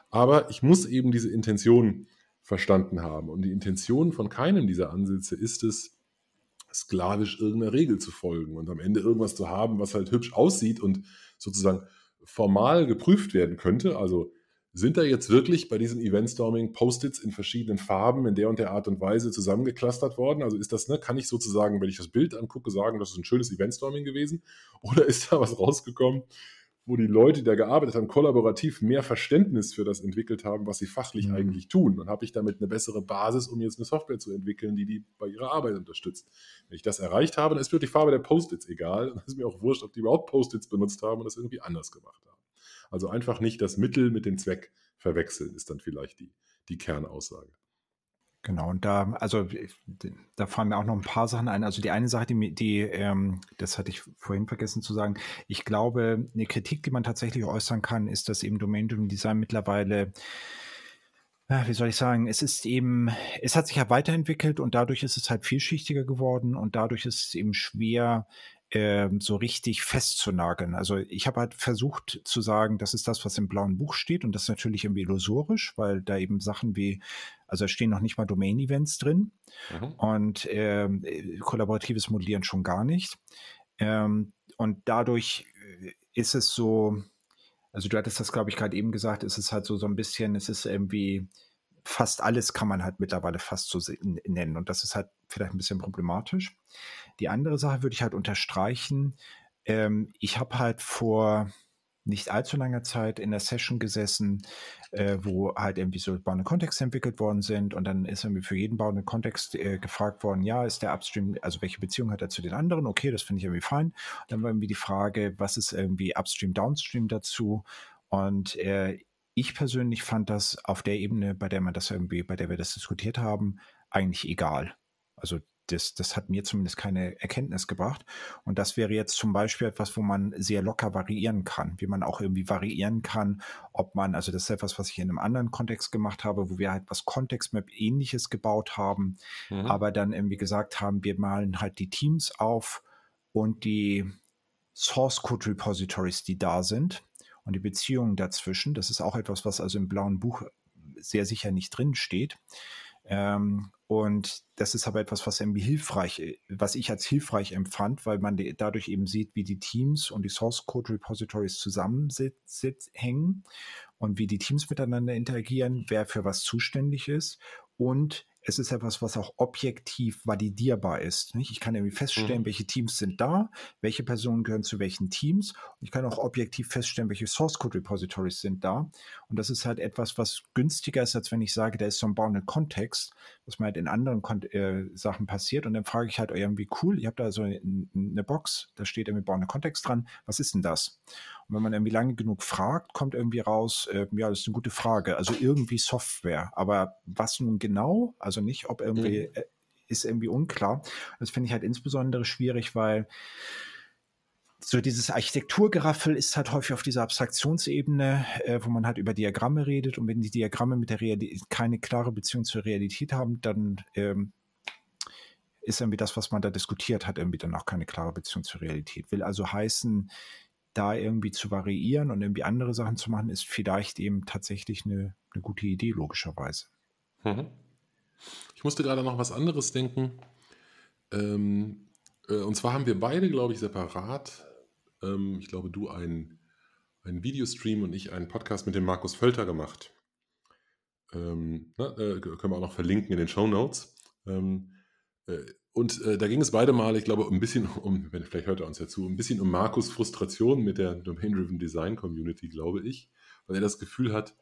Aber ich muss eben diese Intention verstanden haben. Und die Intention von keinem dieser Ansätze ist es, sklavisch irgendeiner Regel zu folgen und am Ende irgendwas zu haben, was halt hübsch aussieht und sozusagen formal geprüft werden könnte. Also sind da jetzt wirklich bei diesem Eventstorming Post-its in verschiedenen Farben in der und der Art und Weise zusammengeklustert worden? Also ist das, ne, kann ich sozusagen, wenn ich das Bild angucke, sagen, das ist ein schönes Eventstorming gewesen? Oder ist da was rausgekommen, wo die Leute, die da gearbeitet haben, kollaborativ mehr Verständnis für das entwickelt haben, was sie fachlich mhm. eigentlich tun? Und habe ich damit eine bessere Basis, um jetzt eine Software zu entwickeln, die die bei ihrer Arbeit unterstützt? Wenn ich das erreicht habe, dann ist mir die Farbe der Post-its egal. Dann ist mir auch wurscht, ob die überhaupt Post-its benutzt haben und das irgendwie anders gemacht haben. Also einfach nicht das Mittel mit dem Zweck verwechseln, ist dann vielleicht die, die Kernaussage. Genau, und da, also da fallen mir auch noch ein paar Sachen ein. Also die eine Sache, die, die ähm, das hatte ich vorhin vergessen zu sagen, ich glaube, eine Kritik, die man tatsächlich äußern kann, ist, dass eben Domain-Driven Design mittlerweile wie soll ich sagen, es ist eben, es hat sich ja weiterentwickelt und dadurch ist es halt vielschichtiger geworden und dadurch ist es eben schwer, ähm, so richtig festzunageln. Also ich habe halt versucht zu sagen, das ist das, was im blauen Buch steht und das ist natürlich irgendwie illusorisch, weil da eben Sachen wie, also da stehen noch nicht mal Domain-Events drin mhm. und ähm, kollaboratives Modellieren schon gar nicht. Ähm, und dadurch äh, ist es so, also du hattest das, glaube ich, gerade eben gesagt, ist es halt so, so ein bisschen, es ist irgendwie, fast alles kann man halt mittlerweile fast so nennen und das ist halt vielleicht ein bisschen problematisch. Die andere Sache würde ich halt unterstreichen. Ähm, ich habe halt vor nicht allzu langer Zeit in der Session gesessen, äh, wo halt irgendwie so bauende Kontexte entwickelt worden sind und dann ist irgendwie für jeden bauenden Kontext äh, gefragt worden, ja, ist der Upstream, also welche Beziehung hat er zu den anderen? Okay, das finde ich irgendwie fein. Und dann war irgendwie die Frage, was ist irgendwie Upstream, Downstream dazu? Und äh, ich persönlich fand das auf der Ebene, bei der man das irgendwie, bei der wir das diskutiert haben, eigentlich egal. Also das, das hat mir zumindest keine Erkenntnis gebracht. Und das wäre jetzt zum Beispiel etwas, wo man sehr locker variieren kann, wie man auch irgendwie variieren kann, ob man, also das ist etwas, was ich in einem anderen Kontext gemacht habe, wo wir halt was Kontextmap ähnliches gebaut haben, mhm. aber dann irgendwie gesagt haben, wir malen halt die Teams auf und die Source Code Repositories, die da sind und die Beziehungen dazwischen. Das ist auch etwas, was also im blauen Buch sehr sicher nicht drin steht. Ähm, und das ist aber etwas, was irgendwie hilfreich, was ich als hilfreich empfand, weil man dadurch eben sieht, wie die Teams und die Source Code Repositories zusammenhängen und wie die Teams miteinander interagieren, wer für was zuständig ist und es ist etwas, was auch objektiv validierbar ist. Nicht? Ich kann irgendwie feststellen, mhm. welche Teams sind da, welche Personen gehören zu welchen Teams. Und ich kann auch objektiv feststellen, welche Source Code Repositories sind da. Und das ist halt etwas, was günstiger ist, als wenn ich sage, da ist so ein bounded Kontext, was mir halt in anderen Kon äh, Sachen passiert. Und dann frage ich halt irgendwie, cool, ihr habt da so eine Box, da steht irgendwie bounded Kontext dran. Was ist denn das? Und wenn man irgendwie lange genug fragt, kommt irgendwie raus, äh, ja, das ist eine gute Frage. Also irgendwie Software. Aber was nun genau? Also nicht, ob irgendwie, mhm. äh, ist irgendwie unklar. Das finde ich halt insbesondere schwierig, weil so dieses Architekturgeraffel ist halt häufig auf dieser Abstraktionsebene, äh, wo man halt über Diagramme redet und wenn die Diagramme mit der Realität keine klare Beziehung zur Realität haben, dann ähm, ist irgendwie das, was man da diskutiert hat, irgendwie dann auch keine klare Beziehung zur Realität. Will also heißen, da irgendwie zu variieren und irgendwie andere Sachen zu machen, ist vielleicht eben tatsächlich eine, eine gute Idee, logischerweise. Mhm. Ich musste gerade noch was anderes denken. Ähm, äh, und zwar haben wir beide, glaube ich, separat, ähm, ich glaube, du einen, einen Videostream und ich einen Podcast mit dem Markus Völter gemacht. Ähm, na, äh, können wir auch noch verlinken in den Show Notes. Ähm, äh, und äh, da ging es beide Mal, ich glaube, ein bisschen um, wenn vielleicht hört er uns ja zu, ein bisschen um Markus Frustration mit der Domain-Driven Design Community, glaube ich, weil er das Gefühl hat,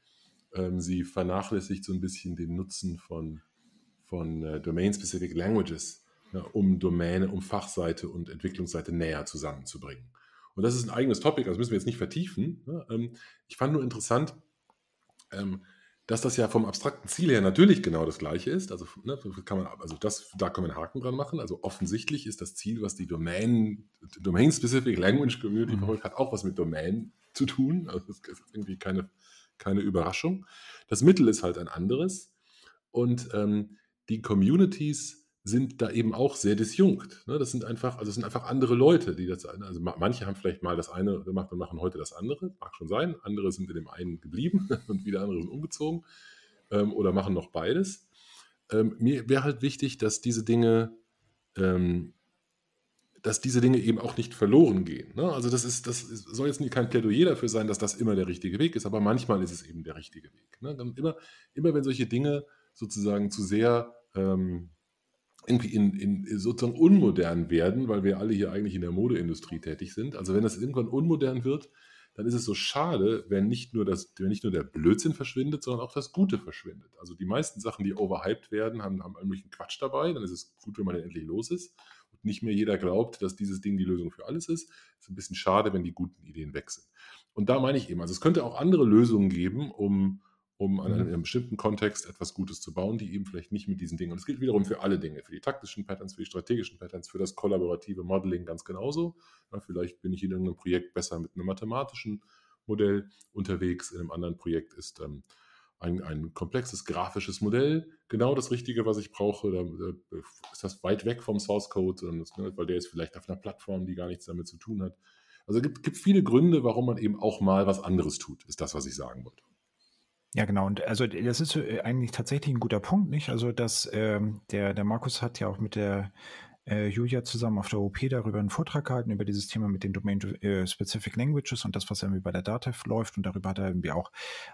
ähm, sie vernachlässigt so ein bisschen den Nutzen von, von äh, Domain-Specific Languages, ja, um Domäne, um Fachseite und Entwicklungsseite näher zusammenzubringen. Und das ist ein eigenes Topic, das müssen wir jetzt nicht vertiefen. Ja, ähm, ich fand nur interessant, ähm, dass das ja vom abstrakten Ziel her natürlich genau das gleiche ist. Also, ne, kann man, also das, da können wir einen Haken dran machen. Also offensichtlich ist das Ziel, was die Domain, Domain-Specific Language Community mhm. verfolgt, hat auch was mit Domain zu tun. Also das ist irgendwie keine, keine Überraschung. Das Mittel ist halt ein anderes. Und ähm, die Communities sind da eben auch sehr disjunkt. Ne? Das sind einfach, also es sind einfach andere Leute, die das, also manche haben vielleicht mal das eine gemacht und machen heute das andere, mag schon sein. Andere sind in dem einen geblieben und wieder andere sind umgezogen ähm, oder machen noch beides. Ähm, mir wäre halt wichtig, dass diese Dinge, ähm, dass diese Dinge eben auch nicht verloren gehen. Ne? Also das ist, das soll jetzt kein Plädoyer dafür sein, dass das immer der richtige Weg ist, aber manchmal ist es eben der richtige Weg. Ne? Immer, immer wenn solche Dinge sozusagen zu sehr ähm, irgendwie in, in, sozusagen unmodern werden, weil wir alle hier eigentlich in der Modeindustrie tätig sind. Also wenn das irgendwann unmodern wird, dann ist es so schade, wenn nicht nur, das, wenn nicht nur der Blödsinn verschwindet, sondern auch das Gute verschwindet. Also die meisten Sachen, die overhyped werden, haben, haben irgendwelchen Quatsch dabei. Dann ist es gut, wenn man endlich los ist. Und nicht mehr jeder glaubt, dass dieses Ding die Lösung für alles ist. Es ist ein bisschen schade, wenn die guten Ideen weg sind. Und da meine ich eben, also es könnte auch andere Lösungen geben, um um an einem, mhm. bestimmten Kontext etwas Gutes zu bauen, die eben vielleicht nicht mit diesen Dingen. Und es gilt wiederum für alle Dinge, für die taktischen Patterns, für die strategischen Patterns, für das kollaborative Modeling ganz genauso. Ja, vielleicht bin ich in irgendeinem Projekt besser mit einem mathematischen Modell unterwegs, in einem anderen Projekt ist ähm, ein, ein, komplexes grafisches Modell genau das Richtige, was ich brauche. Da, da ist das weit weg vom Source Code, und, ne, weil der ist vielleicht auf einer Plattform, die gar nichts damit zu tun hat. Also es gibt, gibt viele Gründe, warum man eben auch mal was anderes tut, ist das, was ich sagen wollte. Ja, genau. Und also das ist äh, eigentlich tatsächlich ein guter Punkt, nicht? Also, dass ähm, der, der Markus hat ja auch mit der Julia zusammen auf der OP darüber einen Vortrag gehalten, über dieses Thema mit den Domain-Specific äh, Languages und das, was irgendwie bei der DATEV läuft. Und darüber hat er irgendwie auch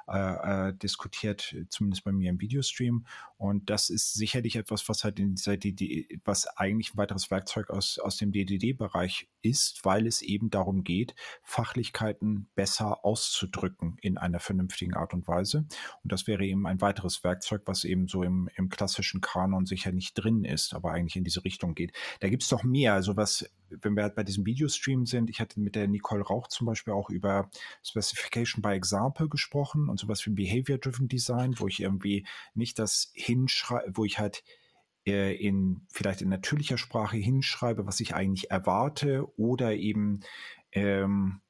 äh, äh, diskutiert, zumindest bei mir im Videostream. Und das ist sicherlich etwas, was halt in dieser DD, was eigentlich ein weiteres Werkzeug aus, aus dem DDD-Bereich ist, weil es eben darum geht, Fachlichkeiten besser auszudrücken in einer vernünftigen Art und Weise. Und das wäre eben ein weiteres Werkzeug, was eben so im, im klassischen Kanon sicher nicht drin ist, aber eigentlich in diese Richtung geht. Da gibt es doch mehr. Also was, wenn wir halt bei diesem Videostream sind, ich hatte mit der Nicole Rauch zum Beispiel auch über Specification by Example gesprochen und sowas wie Behavior-Driven Design, wo ich irgendwie nicht das hinschreibe, wo ich halt äh, in vielleicht in natürlicher Sprache hinschreibe, was ich eigentlich erwarte oder eben ähm,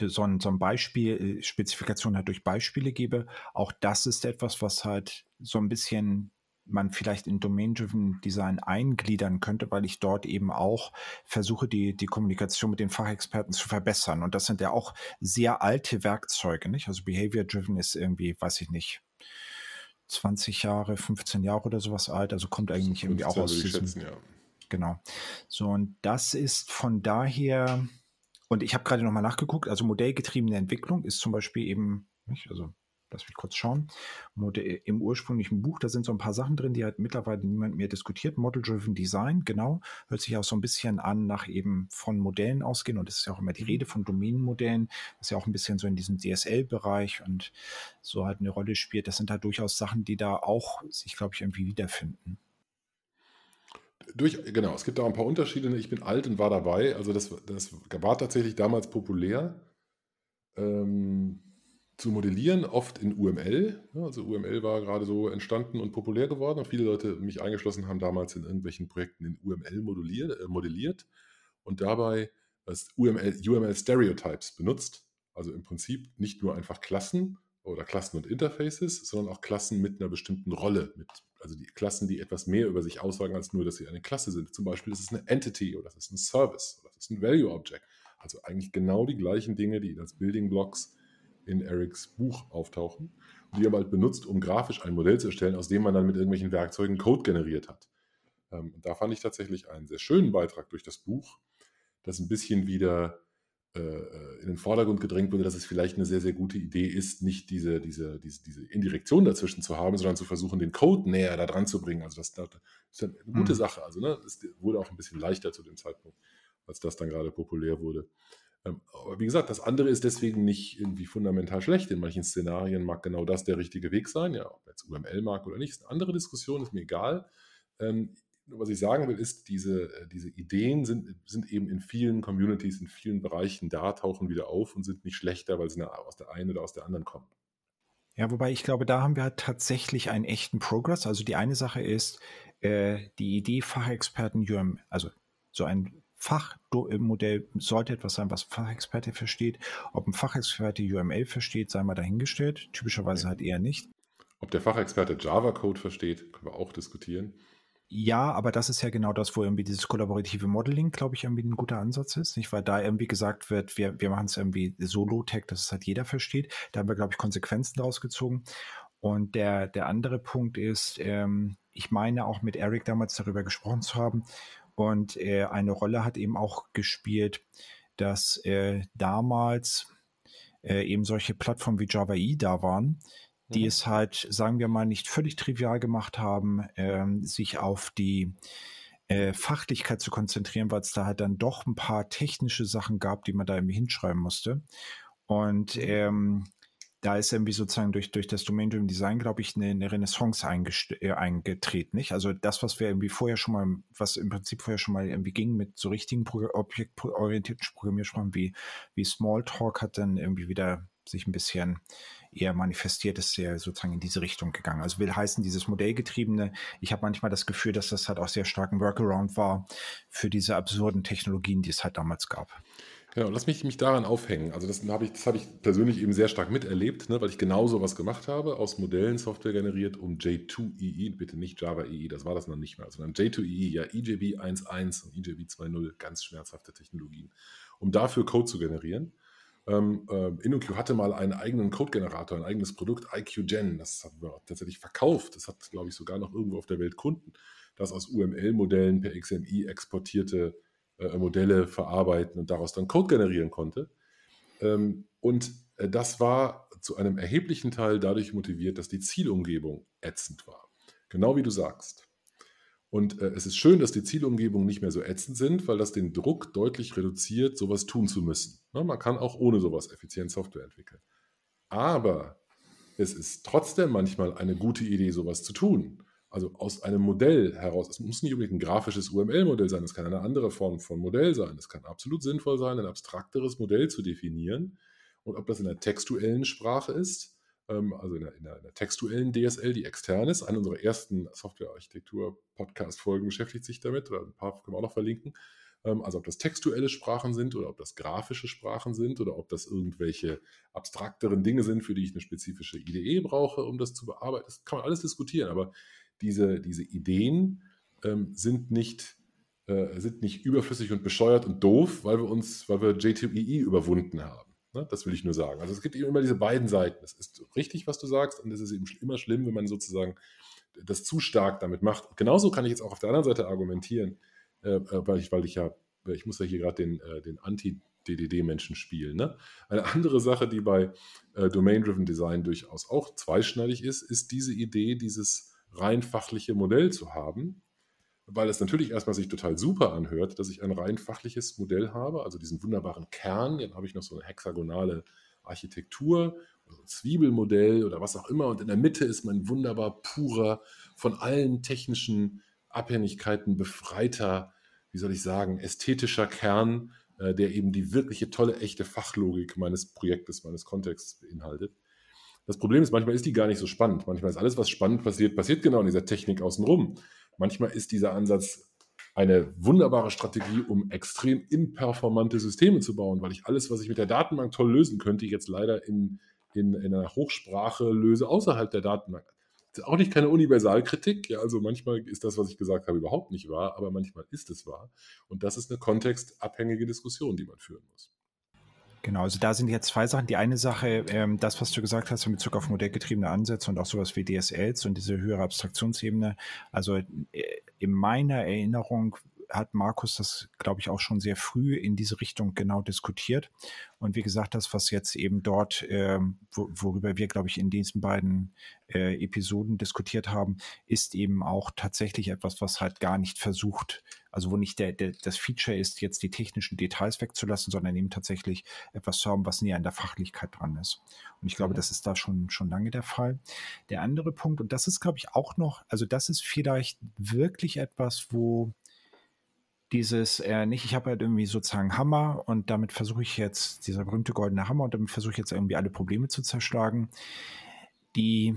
so ein, so ein Beispiel, äh, Spezifikation halt durch Beispiele gebe. Auch das ist etwas, was halt so ein bisschen man vielleicht in Domain-Driven Design eingliedern könnte, weil ich dort eben auch versuche, die, die Kommunikation mit den Fachexperten zu verbessern. Und das sind ja auch sehr alte Werkzeuge, nicht? Also Behavior-Driven ist irgendwie, weiß ich nicht, 20 Jahre, 15 Jahre oder sowas alt, also kommt eigentlich irgendwie auch aus diesem. Schätzen, ja. Genau. So, und das ist von daher, und ich habe gerade nochmal nachgeguckt, also modellgetriebene Entwicklung ist zum Beispiel eben, nicht, also lass mich kurz schauen, Modell, im ursprünglichen Buch, da sind so ein paar Sachen drin, die halt mittlerweile niemand mehr diskutiert. Model-Driven Design, genau, hört sich auch so ein bisschen an nach eben von Modellen ausgehen und es ist ja auch immer die Rede von Domänenmodellen, was ja auch ein bisschen so in diesem DSL-Bereich und so halt eine Rolle spielt. Das sind halt durchaus Sachen, die da auch sich, glaube ich, irgendwie wiederfinden. Durch, genau, es gibt da ein paar Unterschiede. Ich bin alt und war dabei. Also das, das war tatsächlich damals populär ähm, zu modellieren, oft in UML. Also UML war gerade so entstanden und populär geworden. Und viele Leute, mich eingeschlossen, haben damals in irgendwelchen Projekten in UML modelliert, äh, modelliert und dabei das UML, UML Stereotypes benutzt. Also im Prinzip nicht nur einfach Klassen oder Klassen und Interfaces, sondern auch Klassen mit einer bestimmten Rolle, mit also die Klassen, die etwas mehr über sich aussagen, als nur, dass sie eine Klasse sind. Zum Beispiel ist es eine Entity oder das ist ein Service oder das ist ein Value Object. Also eigentlich genau die gleichen Dinge, die als Building Blocks in Erics Buch auftauchen. Die haben halt benutzt, um grafisch ein Modell zu erstellen, aus dem man dann mit irgendwelchen Werkzeugen Code generiert hat. Ähm, und da fand ich tatsächlich einen sehr schönen Beitrag durch das Buch, das ein bisschen wieder äh, äh, in den Vordergrund gedrängt wurde, dass es vielleicht eine sehr, sehr gute Idee ist, nicht diese, diese, diese, diese Indirektion dazwischen zu haben, sondern zu versuchen, den Code näher da dran zu bringen. Also das, das ist eine gute mhm. Sache. Also ne, es wurde auch ein bisschen leichter zu dem Zeitpunkt, als das dann gerade populär wurde. Ähm, aber wie gesagt, das andere ist deswegen nicht irgendwie fundamental schlecht. In manchen Szenarien mag genau das der richtige Weg sein. Ja, ob jetzt UML mag oder nicht, ist eine andere Diskussion, ist mir egal. Ähm, was ich sagen will, ist, diese, äh, diese Ideen sind, sind eben in vielen Communities, in vielen Bereichen da, tauchen wieder auf und sind nicht schlechter, weil sie aus der einen oder aus der anderen kommen. Ja, wobei ich glaube, da haben wir halt tatsächlich einen echten Progress. Also die eine Sache ist, äh, die Idee Fachexperten also so ein Fachmodell sollte etwas sein, was Fachexperte versteht. Ob ein Fachexperte UML versteht, sei mal dahingestellt. Typischerweise halt eher nicht. Ob der Fachexperte Java-Code versteht, können wir auch diskutieren. Ja, aber das ist ja genau das, wo irgendwie dieses kollaborative Modeling, glaube ich, irgendwie ein guter Ansatz ist, nicht? Weil da irgendwie gesagt wird, wir, wir machen es irgendwie solo-tech, dass es halt jeder versteht. Da haben wir, glaube ich, Konsequenzen daraus gezogen. Und der, der andere Punkt ist, ähm, ich meine auch mit Eric damals darüber gesprochen zu haben. Und äh, eine Rolle hat eben auch gespielt, dass äh, damals äh, eben solche Plattformen wie Java E da waren, die mhm. es halt, sagen wir mal, nicht völlig trivial gemacht haben, ähm, sich auf die äh, Fachlichkeit zu konzentrieren, weil es da halt dann doch ein paar technische Sachen gab, die man da irgendwie hinschreiben musste. Und mhm. ähm, da ist irgendwie sozusagen durch, durch das Domain-Driven Design, glaube ich, eine, eine Renaissance äh, eingetreten, nicht? Also das, was wir irgendwie vorher schon mal, was im Prinzip vorher schon mal irgendwie ging mit so richtigen objektorientierten Programmiersprachen wie, wie Smalltalk, hat dann irgendwie wieder sich ein bisschen eher manifestiert, ist sehr sozusagen in diese Richtung gegangen. Also will heißen, dieses Modellgetriebene, ich habe manchmal das Gefühl, dass das halt auch sehr stark ein Workaround war für diese absurden Technologien, die es halt damals gab. Genau, lass mich, mich daran aufhängen. Also das habe ich, das ich persönlich eben sehr stark miterlebt, ne, weil ich genau was gemacht habe, aus Modellen Software generiert, um J2EE, e, bitte nicht Java EE, das war das noch nicht mehr, sondern J2EE, e, ja EJB 1.1 und EJB 2.0, ganz schmerzhafte Technologien, um dafür Code zu generieren. Ähm, äh, InnoQ hatte mal einen eigenen Code-Generator, ein eigenes Produkt, IQGen. Das haben wir tatsächlich verkauft. Das hat, glaube ich, sogar noch irgendwo auf der Welt Kunden, das aus UML-Modellen per XMI exportierte äh, Modelle verarbeiten und daraus dann Code generieren konnte. Ähm, und äh, das war zu einem erheblichen Teil dadurch motiviert, dass die Zielumgebung ätzend war. Genau wie du sagst. Und äh, es ist schön, dass die Zielumgebungen nicht mehr so ätzend sind, weil das den Druck deutlich reduziert, sowas tun zu müssen. Ja, man kann auch ohne sowas effizient Software entwickeln. Aber es ist trotzdem manchmal eine gute Idee, sowas zu tun, Also aus einem Modell heraus, es muss nicht unbedingt ein grafisches UML-Modell sein, es kann eine andere Form von Modell sein. Es kann absolut sinnvoll sein, ein abstrakteres Modell zu definieren. Und ob das in der textuellen Sprache ist, ähm, also in der, in, der, in der, textuellen DSL, die extern ist, eine unserer ersten Software-Architektur-Podcast-Folgen beschäftigt sich damit, oder ein paar können wir auch noch verlinken. Ähm, also ob das textuelle Sprachen sind oder ob das grafische Sprachen sind oder ob das irgendwelche abstrakteren Dinge sind, für die ich eine spezifische IDE brauche, um das zu bearbeiten. Das kann man alles diskutieren, aber diese, diese Ideen ähm, sind nicht äh, sind nicht überflüssig und bescheuert und doof, weil wir uns, weil wir J2EE e überwunden haben. Ne? Das will ich nur sagen. Also es gibt eben immer diese beiden Seiten. Es ist richtig, was du sagst, und es ist eben immer schlimm, wenn man sozusagen das zu stark damit macht. genauso kann ich jetzt auch auf der anderen Seite argumentieren, äh, äh weil, ich, weil ich ja, ich muss ja hier gerade den, äh, den Anti-DDD-Menschen spielen. Ne? Eine andere Sache, die bei äh, Domain-Driven Design durchaus auch zweischneidig ist, ist diese Idee, dieses rein fachliche Modell zu haben, weil es natürlich erstmal sich total super anhört, dass ich ein rein fachliches Modell habe, also diesen wunderbaren Kern, dann habe ich noch so eine hexagonale Architektur oder so ein Zwiebelmodell oder was auch immer und in der Mitte ist mein wunderbar purer, von allen technischen Abhängigkeiten befreiter, wie soll ich sagen, ästhetischer Kern, äh, der eben die wirkliche tolle, echte Fachlogik meines Projektes, meines Kontexts beinhaltet. Das Problem ist, manchmal ist die gar nicht so spannend. Manchmal ist alles, was spannend passiert, passiert genau in dieser Technik außenrum. Manchmal ist dieser Ansatz eine wunderbare Strategie, um extrem imperformante Systeme zu bauen, weil ich alles, was ich mit der Datenbank toll lösen könnte, jetzt leider in, in, in einer Hochsprache löse außerhalb der Datenbank. Das ist auch nicht keine Universalkritik. Ja, also manchmal ist das, was ich gesagt habe, überhaupt nicht wahr, aber manchmal ist es wahr. Und das ist eine kontextabhängige Diskussion, die man führen muss. Genau, also da sind jetzt zwei Sachen. Die eine Sache, ähm, das, was du gesagt hast in Bezug auf modellgetriebene Ansätze und auch sowas wie DSLs und diese höhere Abstraktionsebene. Also äh, in meiner Erinnerung hat Markus das, glaube ich, auch schon sehr früh in diese Richtung genau diskutiert. Und wie gesagt, das, was jetzt eben dort, äh, wo, worüber wir, glaube ich, in diesen beiden äh, Episoden diskutiert haben, ist eben auch tatsächlich etwas, was halt gar nicht versucht, also wo nicht der, der, das Feature ist, jetzt die technischen Details wegzulassen, sondern eben tatsächlich etwas zu haben, was näher an der Fachlichkeit dran ist. Und ich glaube, mhm. das ist da schon, schon lange der Fall. Der andere Punkt, und das ist, glaube ich, auch noch, also das ist vielleicht wirklich etwas, wo dieses äh, nicht, ich habe halt irgendwie sozusagen Hammer und damit versuche ich jetzt, dieser berühmte goldene Hammer und damit versuche ich jetzt irgendwie alle Probleme zu zerschlagen. Die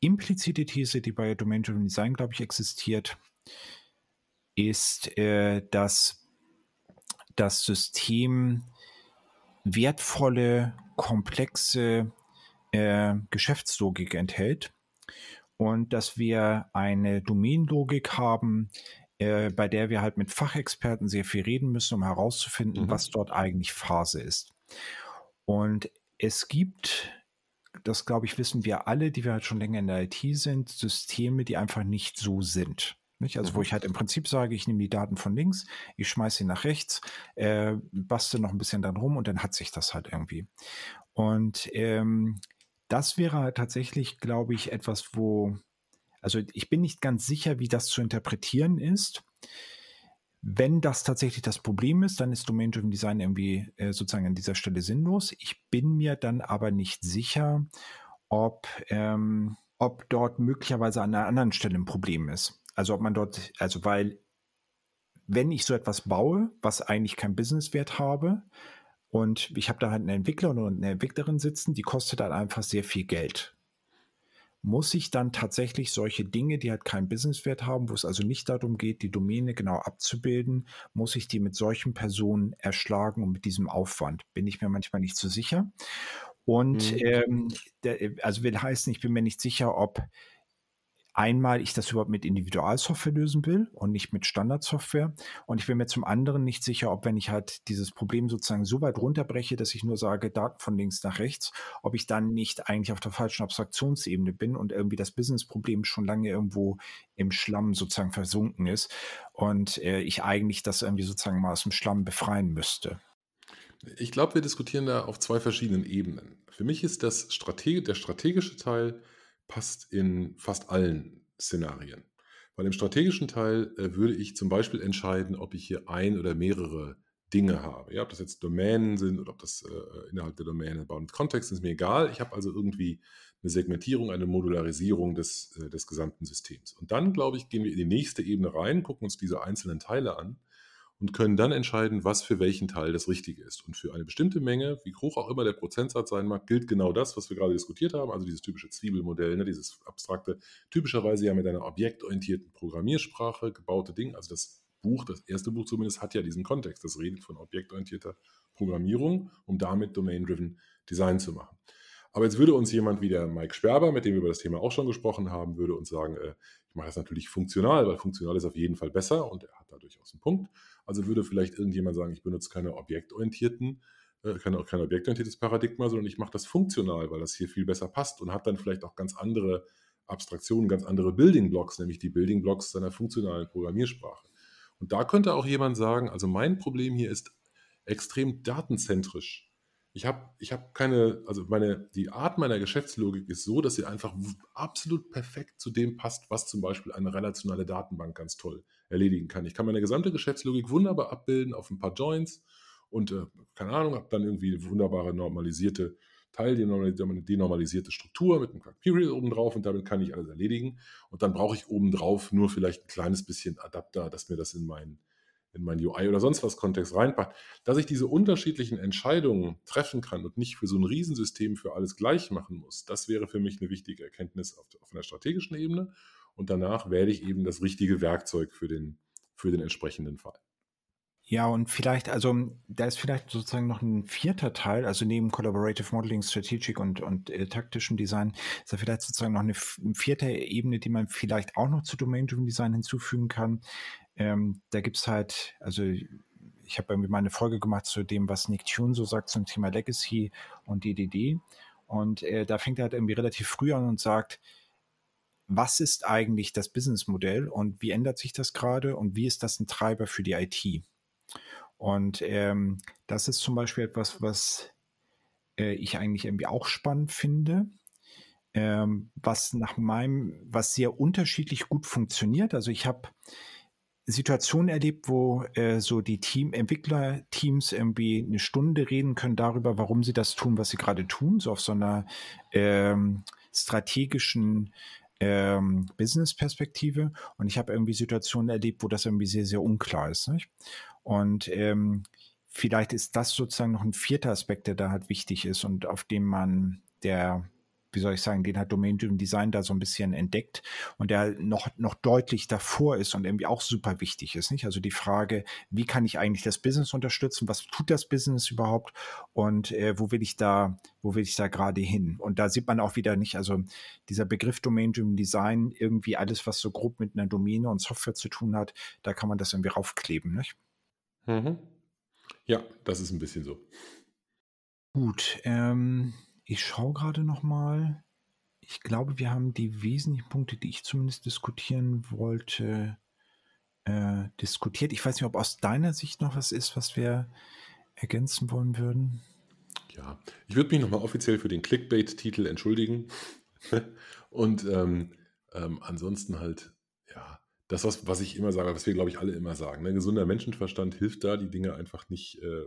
implizite These, die bei Domain-Driven Design, glaube ich, existiert, ist, äh, dass das System wertvolle, komplexe äh, Geschäftslogik enthält und dass wir eine Domainlogik haben, äh, bei der wir halt mit Fachexperten sehr viel reden müssen, um herauszufinden, mhm. was dort eigentlich Phase ist. Und es gibt, das glaube ich, wissen wir alle, die wir halt schon länger in der IT sind, Systeme, die einfach nicht so sind. Nicht? Also, mhm. wo ich halt im Prinzip sage, ich nehme die Daten von links, ich schmeiße sie nach rechts, äh, bastel noch ein bisschen dann rum und dann hat sich das halt irgendwie. Und ähm, das wäre halt tatsächlich, glaube ich, etwas, wo also ich bin nicht ganz sicher, wie das zu interpretieren ist. Wenn das tatsächlich das Problem ist, dann ist Domain-Driven Design irgendwie äh, sozusagen an dieser Stelle sinnlos. Ich bin mir dann aber nicht sicher, ob, ähm, ob dort möglicherweise an einer anderen Stelle ein Problem ist. Also ob man dort, also weil wenn ich so etwas baue, was eigentlich keinen Businesswert habe, und ich habe da halt einen Entwickler oder eine Entwicklerin sitzen, die kostet halt einfach sehr viel Geld muss ich dann tatsächlich solche Dinge, die halt keinen Businesswert haben, wo es also nicht darum geht, die Domäne genau abzubilden, muss ich die mit solchen Personen erschlagen und mit diesem Aufwand? Bin ich mir manchmal nicht so sicher. Und mhm. ähm, der, also will heißen, ich bin mir nicht sicher, ob einmal ich das überhaupt mit Individualsoftware lösen will und nicht mit Standardsoftware. Und ich bin mir zum anderen nicht sicher, ob wenn ich halt dieses Problem sozusagen so weit runterbreche, dass ich nur sage, Daten von links nach rechts, ob ich dann nicht eigentlich auf der falschen Abstraktionsebene bin und irgendwie das Businessproblem schon lange irgendwo im Schlamm sozusagen versunken ist und äh, ich eigentlich das irgendwie sozusagen mal aus dem Schlamm befreien müsste. Ich glaube, wir diskutieren da auf zwei verschiedenen Ebenen. Für mich ist das Strate der strategische Teil passt in fast allen Szenarien. Weil im strategischen Teil äh, würde ich zum Beispiel entscheiden, ob ich hier ein oder mehrere Dinge habe. Ja, ob das jetzt Domänen sind oder ob das äh, innerhalb der Domäne Bound Context ist, ist mir egal. Ich habe also irgendwie eine Segmentierung, eine Modularisierung des, äh, des gesamten Systems. Und dann, glaube ich, gehen wir in die nächste Ebene rein, gucken uns diese einzelnen Teile an und können dann entscheiden, was für welchen Teil das Richtige ist. Und für eine bestimmte Menge, wie hoch auch immer der Prozentsatz sein mag, gilt genau das, was wir gerade diskutiert haben, also dieses typische Zwiebelmodell, ne, dieses abstrakte, typischerweise ja mit einer objektorientierten Programmiersprache gebaute Ding. Also das Buch, das erste Buch zumindest, hat ja diesen Kontext. Das redet von objektorientierter Programmierung, um damit Domain-Driven Design zu machen. Aber jetzt würde uns jemand wie der Mike Sperber, mit dem wir über das Thema auch schon gesprochen haben, würde uns sagen, äh, ich mache das natürlich funktional, weil funktional ist auf jeden Fall besser und er hat da durchaus einen Punkt. Also würde vielleicht irgendjemand sagen, ich benutze keine objektorientierten, äh, keine, kein objektorientiertes Paradigma, sondern ich mache das funktional, weil das hier viel besser passt und hat dann vielleicht auch ganz andere Abstraktionen, ganz andere Building Blocks, nämlich die Building Blocks seiner funktionalen Programmiersprache. Und da könnte auch jemand sagen, also mein Problem hier ist extrem datenzentrisch ich habe ich hab keine, also meine, die Art meiner Geschäftslogik ist so, dass sie einfach absolut perfekt zu dem passt, was zum Beispiel eine relationale Datenbank ganz toll erledigen kann. Ich kann meine gesamte Geschäftslogik wunderbar abbilden auf ein paar Joins und, äh, keine Ahnung, habe dann irgendwie eine wunderbare normalisierte Teil, denormalisierte Struktur mit einem Quark Period oben drauf und damit kann ich alles erledigen. Und dann brauche ich oben drauf nur vielleicht ein kleines bisschen Adapter, dass mir das in meinen in mein UI oder sonst was Kontext reinpackt, dass ich diese unterschiedlichen Entscheidungen treffen kann und nicht für so ein Riesensystem für alles gleich machen muss, das wäre für mich eine wichtige Erkenntnis auf, auf einer strategischen Ebene. Und danach wähle ich eben das richtige Werkzeug für den, für den entsprechenden Fall. Ja, und vielleicht, also da ist vielleicht sozusagen noch ein vierter Teil, also neben Collaborative Modeling, Strategic und, und äh, taktischem Design, ist da vielleicht sozusagen noch eine, eine vierte Ebene, die man vielleicht auch noch zu Domain-Driven Design hinzufügen kann. Ähm, da gibt es halt, also ich habe irgendwie mal eine Folge gemacht zu dem, was Nick Tune so sagt zum Thema Legacy und DDD. Und äh, da fängt er halt irgendwie relativ früh an und sagt, was ist eigentlich das Businessmodell und wie ändert sich das gerade und wie ist das ein Treiber für die IT? Und ähm, das ist zum Beispiel etwas, was äh, ich eigentlich irgendwie auch spannend finde, ähm, was nach meinem, was sehr unterschiedlich gut funktioniert. Also ich habe Situationen erlebt, wo äh, so die Team Entwicklerteams irgendwie eine Stunde reden können darüber, warum sie das tun, was sie gerade tun, so auf so einer ähm, strategischen ähm, Business-Perspektive. Und ich habe irgendwie Situationen erlebt, wo das irgendwie sehr, sehr unklar ist. Nicht? Und ähm, vielleicht ist das sozusagen noch ein vierter Aspekt, der da halt wichtig ist und auf dem man der wie soll ich sagen, den hat Domain-Driven Design da so ein bisschen entdeckt und der noch, noch deutlich davor ist und irgendwie auch super wichtig ist, nicht? Also die Frage, wie kann ich eigentlich das Business unterstützen? Was tut das Business überhaupt? Und äh, wo will ich da, wo will ich da gerade hin? Und da sieht man auch wieder nicht, also dieser Begriff Domain-Driven Design, irgendwie alles, was so grob mit einer Domäne und Software zu tun hat, da kann man das irgendwie raufkleben, nicht? Mhm. Ja, das ist ein bisschen so. Gut, ähm, ich schaue gerade noch mal. Ich glaube, wir haben die wesentlichen Punkte, die ich zumindest diskutieren wollte, äh, diskutiert. Ich weiß nicht, ob aus deiner Sicht noch was ist, was wir ergänzen wollen würden. Ja, ich würde mich nochmal offiziell für den Clickbait-Titel entschuldigen. Und ähm, ähm, ansonsten halt, ja, das, was, was ich immer sage, was wir, glaube ich, alle immer sagen. Ne? Gesunder Menschenverstand hilft da, die Dinge einfach nicht äh,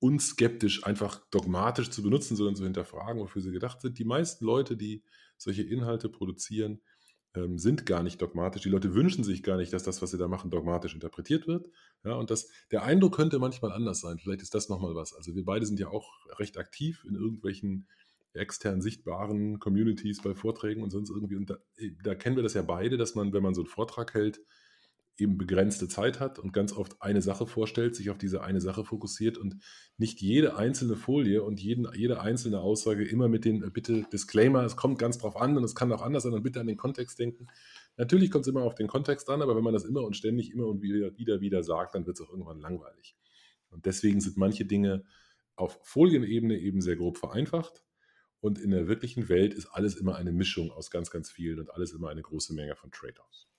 unskeptisch, einfach dogmatisch zu benutzen, sondern zu hinterfragen, wofür sie gedacht sind. Die meisten Leute, die solche Inhalte produzieren, ähm, sind gar nicht dogmatisch. Die Leute wünschen sich gar nicht, dass das, was sie da machen, dogmatisch interpretiert wird. Ja, und das, der Eindruck könnte manchmal anders sein. Vielleicht ist das nochmal was. Also wir beide sind ja auch recht aktiv in irgendwelchen extern sichtbaren Communities bei Vorträgen und sonst irgendwie. Und da, da kennen wir das ja beide, dass man, wenn man so einen Vortrag hält, eben begrenzte Zeit hat und ganz oft eine Sache vorstellt, sich auf diese eine Sache fokussiert und nicht jede einzelne Folie und jeden, jede einzelne Aussage immer mit den äh, bitte Disclaimer, es kommt ganz drauf an und es kann auch anders sein und bitte an den Kontext denken. Natürlich kommt es immer auf den Kontext an, aber wenn man das immer und ständig immer und wieder wieder, wieder sagt, dann wird es auch irgendwann langweilig. Und deswegen sind manche Dinge auf Folienebene eben sehr grob vereinfacht. Und in der wirklichen Welt ist alles immer eine Mischung aus ganz, ganz vielen und alles immer eine große Menge von Trade-offs.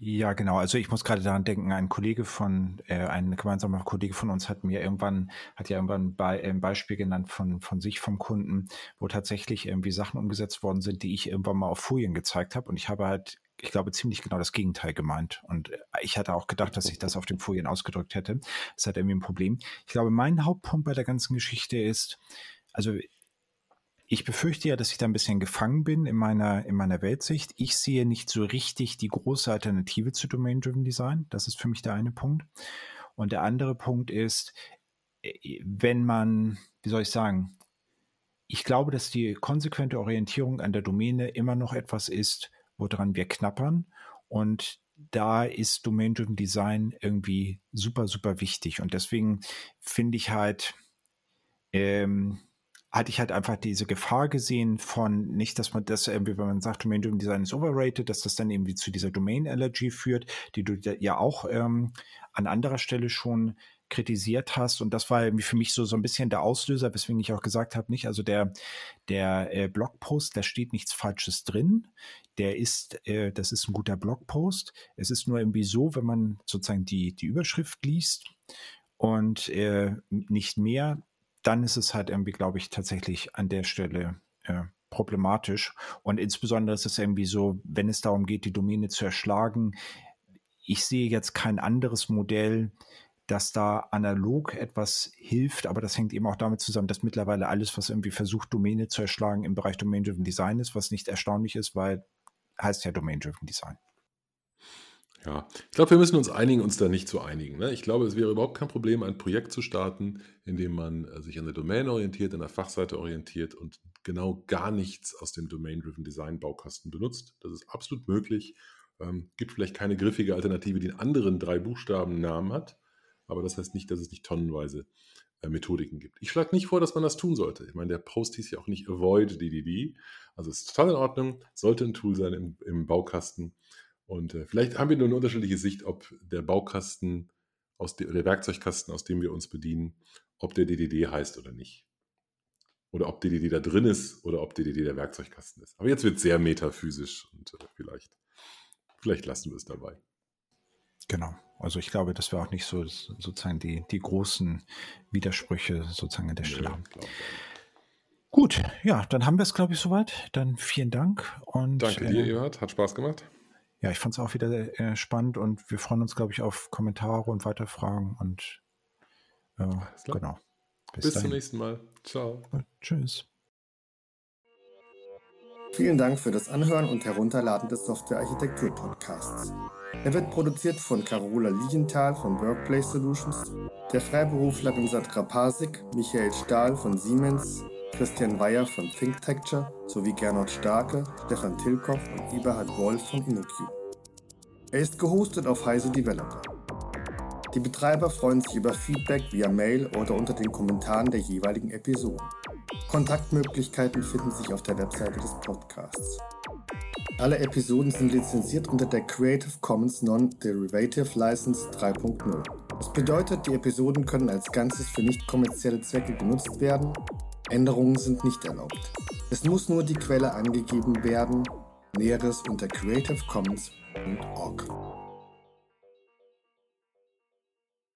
Ja, genau. Also ich muss gerade daran denken, ein Kollege von, äh, ein gemeinsamer Kollege von uns hat mir irgendwann, hat ja irgendwann bei, ein Beispiel genannt von, von sich vom Kunden, wo tatsächlich irgendwie Sachen umgesetzt worden sind, die ich irgendwann mal auf Folien gezeigt habe. Und ich habe halt, ich glaube, ziemlich genau das Gegenteil gemeint. Und ich hatte auch gedacht, dass ich das auf den Folien ausgedrückt hätte. Das halt irgendwie ein Problem. Ich glaube, mein Hauptpunkt bei der ganzen Geschichte ist, also ich befürchte ja, dass ich da ein bisschen gefangen bin in meiner, in meiner Weltsicht. Ich sehe nicht so richtig die große Alternative zu Domain-Driven Design. Das ist für mich der eine Punkt. Und der andere Punkt ist, äh, wenn man, wie soll ich sagen, ich glaube, dass die konsequente Orientierung an der Domäne immer noch etwas ist, woran wir knappern. Und da ist Domain-Driven Design irgendwie super, super wichtig. Und deswegen finde ich halt, ähm, hatte ich halt einfach diese Gefahr gesehen von nicht, dass man das irgendwie, wenn man sagt, Domain-Driven Design ist overrated, dass das dann irgendwie zu dieser Domain-Allergy führt, die du ja auch ähm, an anderer Stelle schon kritisiert hast. Und das war irgendwie für mich so, so ein bisschen der Auslöser, weswegen ich auch gesagt habe, nicht, also der, der äh, Blogpost, da steht nichts Falsches drin. Der ist, äh, das ist ein guter Blogpost. Es ist nur irgendwie so, wenn man sozusagen die, die Überschrift liest und äh, nicht mehr, dann ist es halt irgendwie, glaube ich, tatsächlich an der Stelle äh, problematisch. Und insbesondere ist es irgendwie so, wenn es darum geht, die Domäne zu erschlagen, ich sehe jetzt kein anderes Modell, dass da analog etwas hilft, aber das hängt eben auch damit zusammen, dass mittlerweile alles, was irgendwie versucht, Domäne zu erschlagen, im Bereich Domain-Driven Design ist, was nicht erstaunlich ist, weil heißt ja Domain-Driven Design. Ja, ich glaube, wir müssen uns einigen, uns da nicht zu einigen. Ne? Ich glaube, es wäre überhaupt kein Problem, ein Projekt zu starten, in dem man äh, sich an der Domain orientiert, an der Fachseite orientiert und genau gar nichts aus dem Domain-Driven Design Baukasten benutzt. Das ist absolut möglich. Ähm, gibt vielleicht keine griffige Alternative, die einen anderen drei Buchstaben Namen hat aber das heißt nicht, dass es nicht tonnenweise äh, Methodiken gibt. Ich schlage nicht vor, dass man das tun sollte. Ich meine, der Post hieß ja auch nicht Avoid DDD. Also ist total in Ordnung, sollte ein Tool sein im, im Baukasten. Und äh, vielleicht haben wir nur eine unterschiedliche Sicht, ob der Baukasten, aus de, der Werkzeugkasten, aus dem wir uns bedienen, ob der DDD heißt oder nicht. Oder ob DDD da drin ist oder ob DDD der Werkzeugkasten ist. Aber jetzt wird es sehr metaphysisch und äh, vielleicht, vielleicht lassen wir es dabei. Genau. Also ich glaube, dass wir auch nicht so sozusagen die, die großen Widersprüche sozusagen an der Stelle haben. Ja, Gut, ja, dann haben wir es, glaube ich, soweit. Dann vielen Dank. Und, Danke dir, äh, Eberhard. Hat Spaß gemacht. Ja, ich fand es auch wieder äh, spannend und wir freuen uns, glaube ich, auf Kommentare und weitere Fragen. Und äh, genau. Bis, Bis zum nächsten Mal. Ciao. Und tschüss. Vielen Dank für das Anhören und Herunterladen des Software Architektur Podcasts. Er wird produziert von Carola Lienthal von Workplace Solutions, der Freiberuflerin Sandra Pasik, Michael Stahl von Siemens, Christian Weyer von ThinkTecture sowie Gernot Starke, Stefan Tilkoff und Eberhard Wolf von InnoQ. Er ist gehostet auf Heise Developer. Die Betreiber freuen sich über Feedback via Mail oder unter den Kommentaren der jeweiligen Episoden. Kontaktmöglichkeiten finden sich auf der Webseite des Podcasts. Alle Episoden sind lizenziert unter der Creative Commons Non-Derivative License 3.0. Das bedeutet, die Episoden können als Ganzes für nicht kommerzielle Zwecke genutzt werden. Änderungen sind nicht erlaubt. Es muss nur die Quelle angegeben werden. Näheres unter creativecommons.org.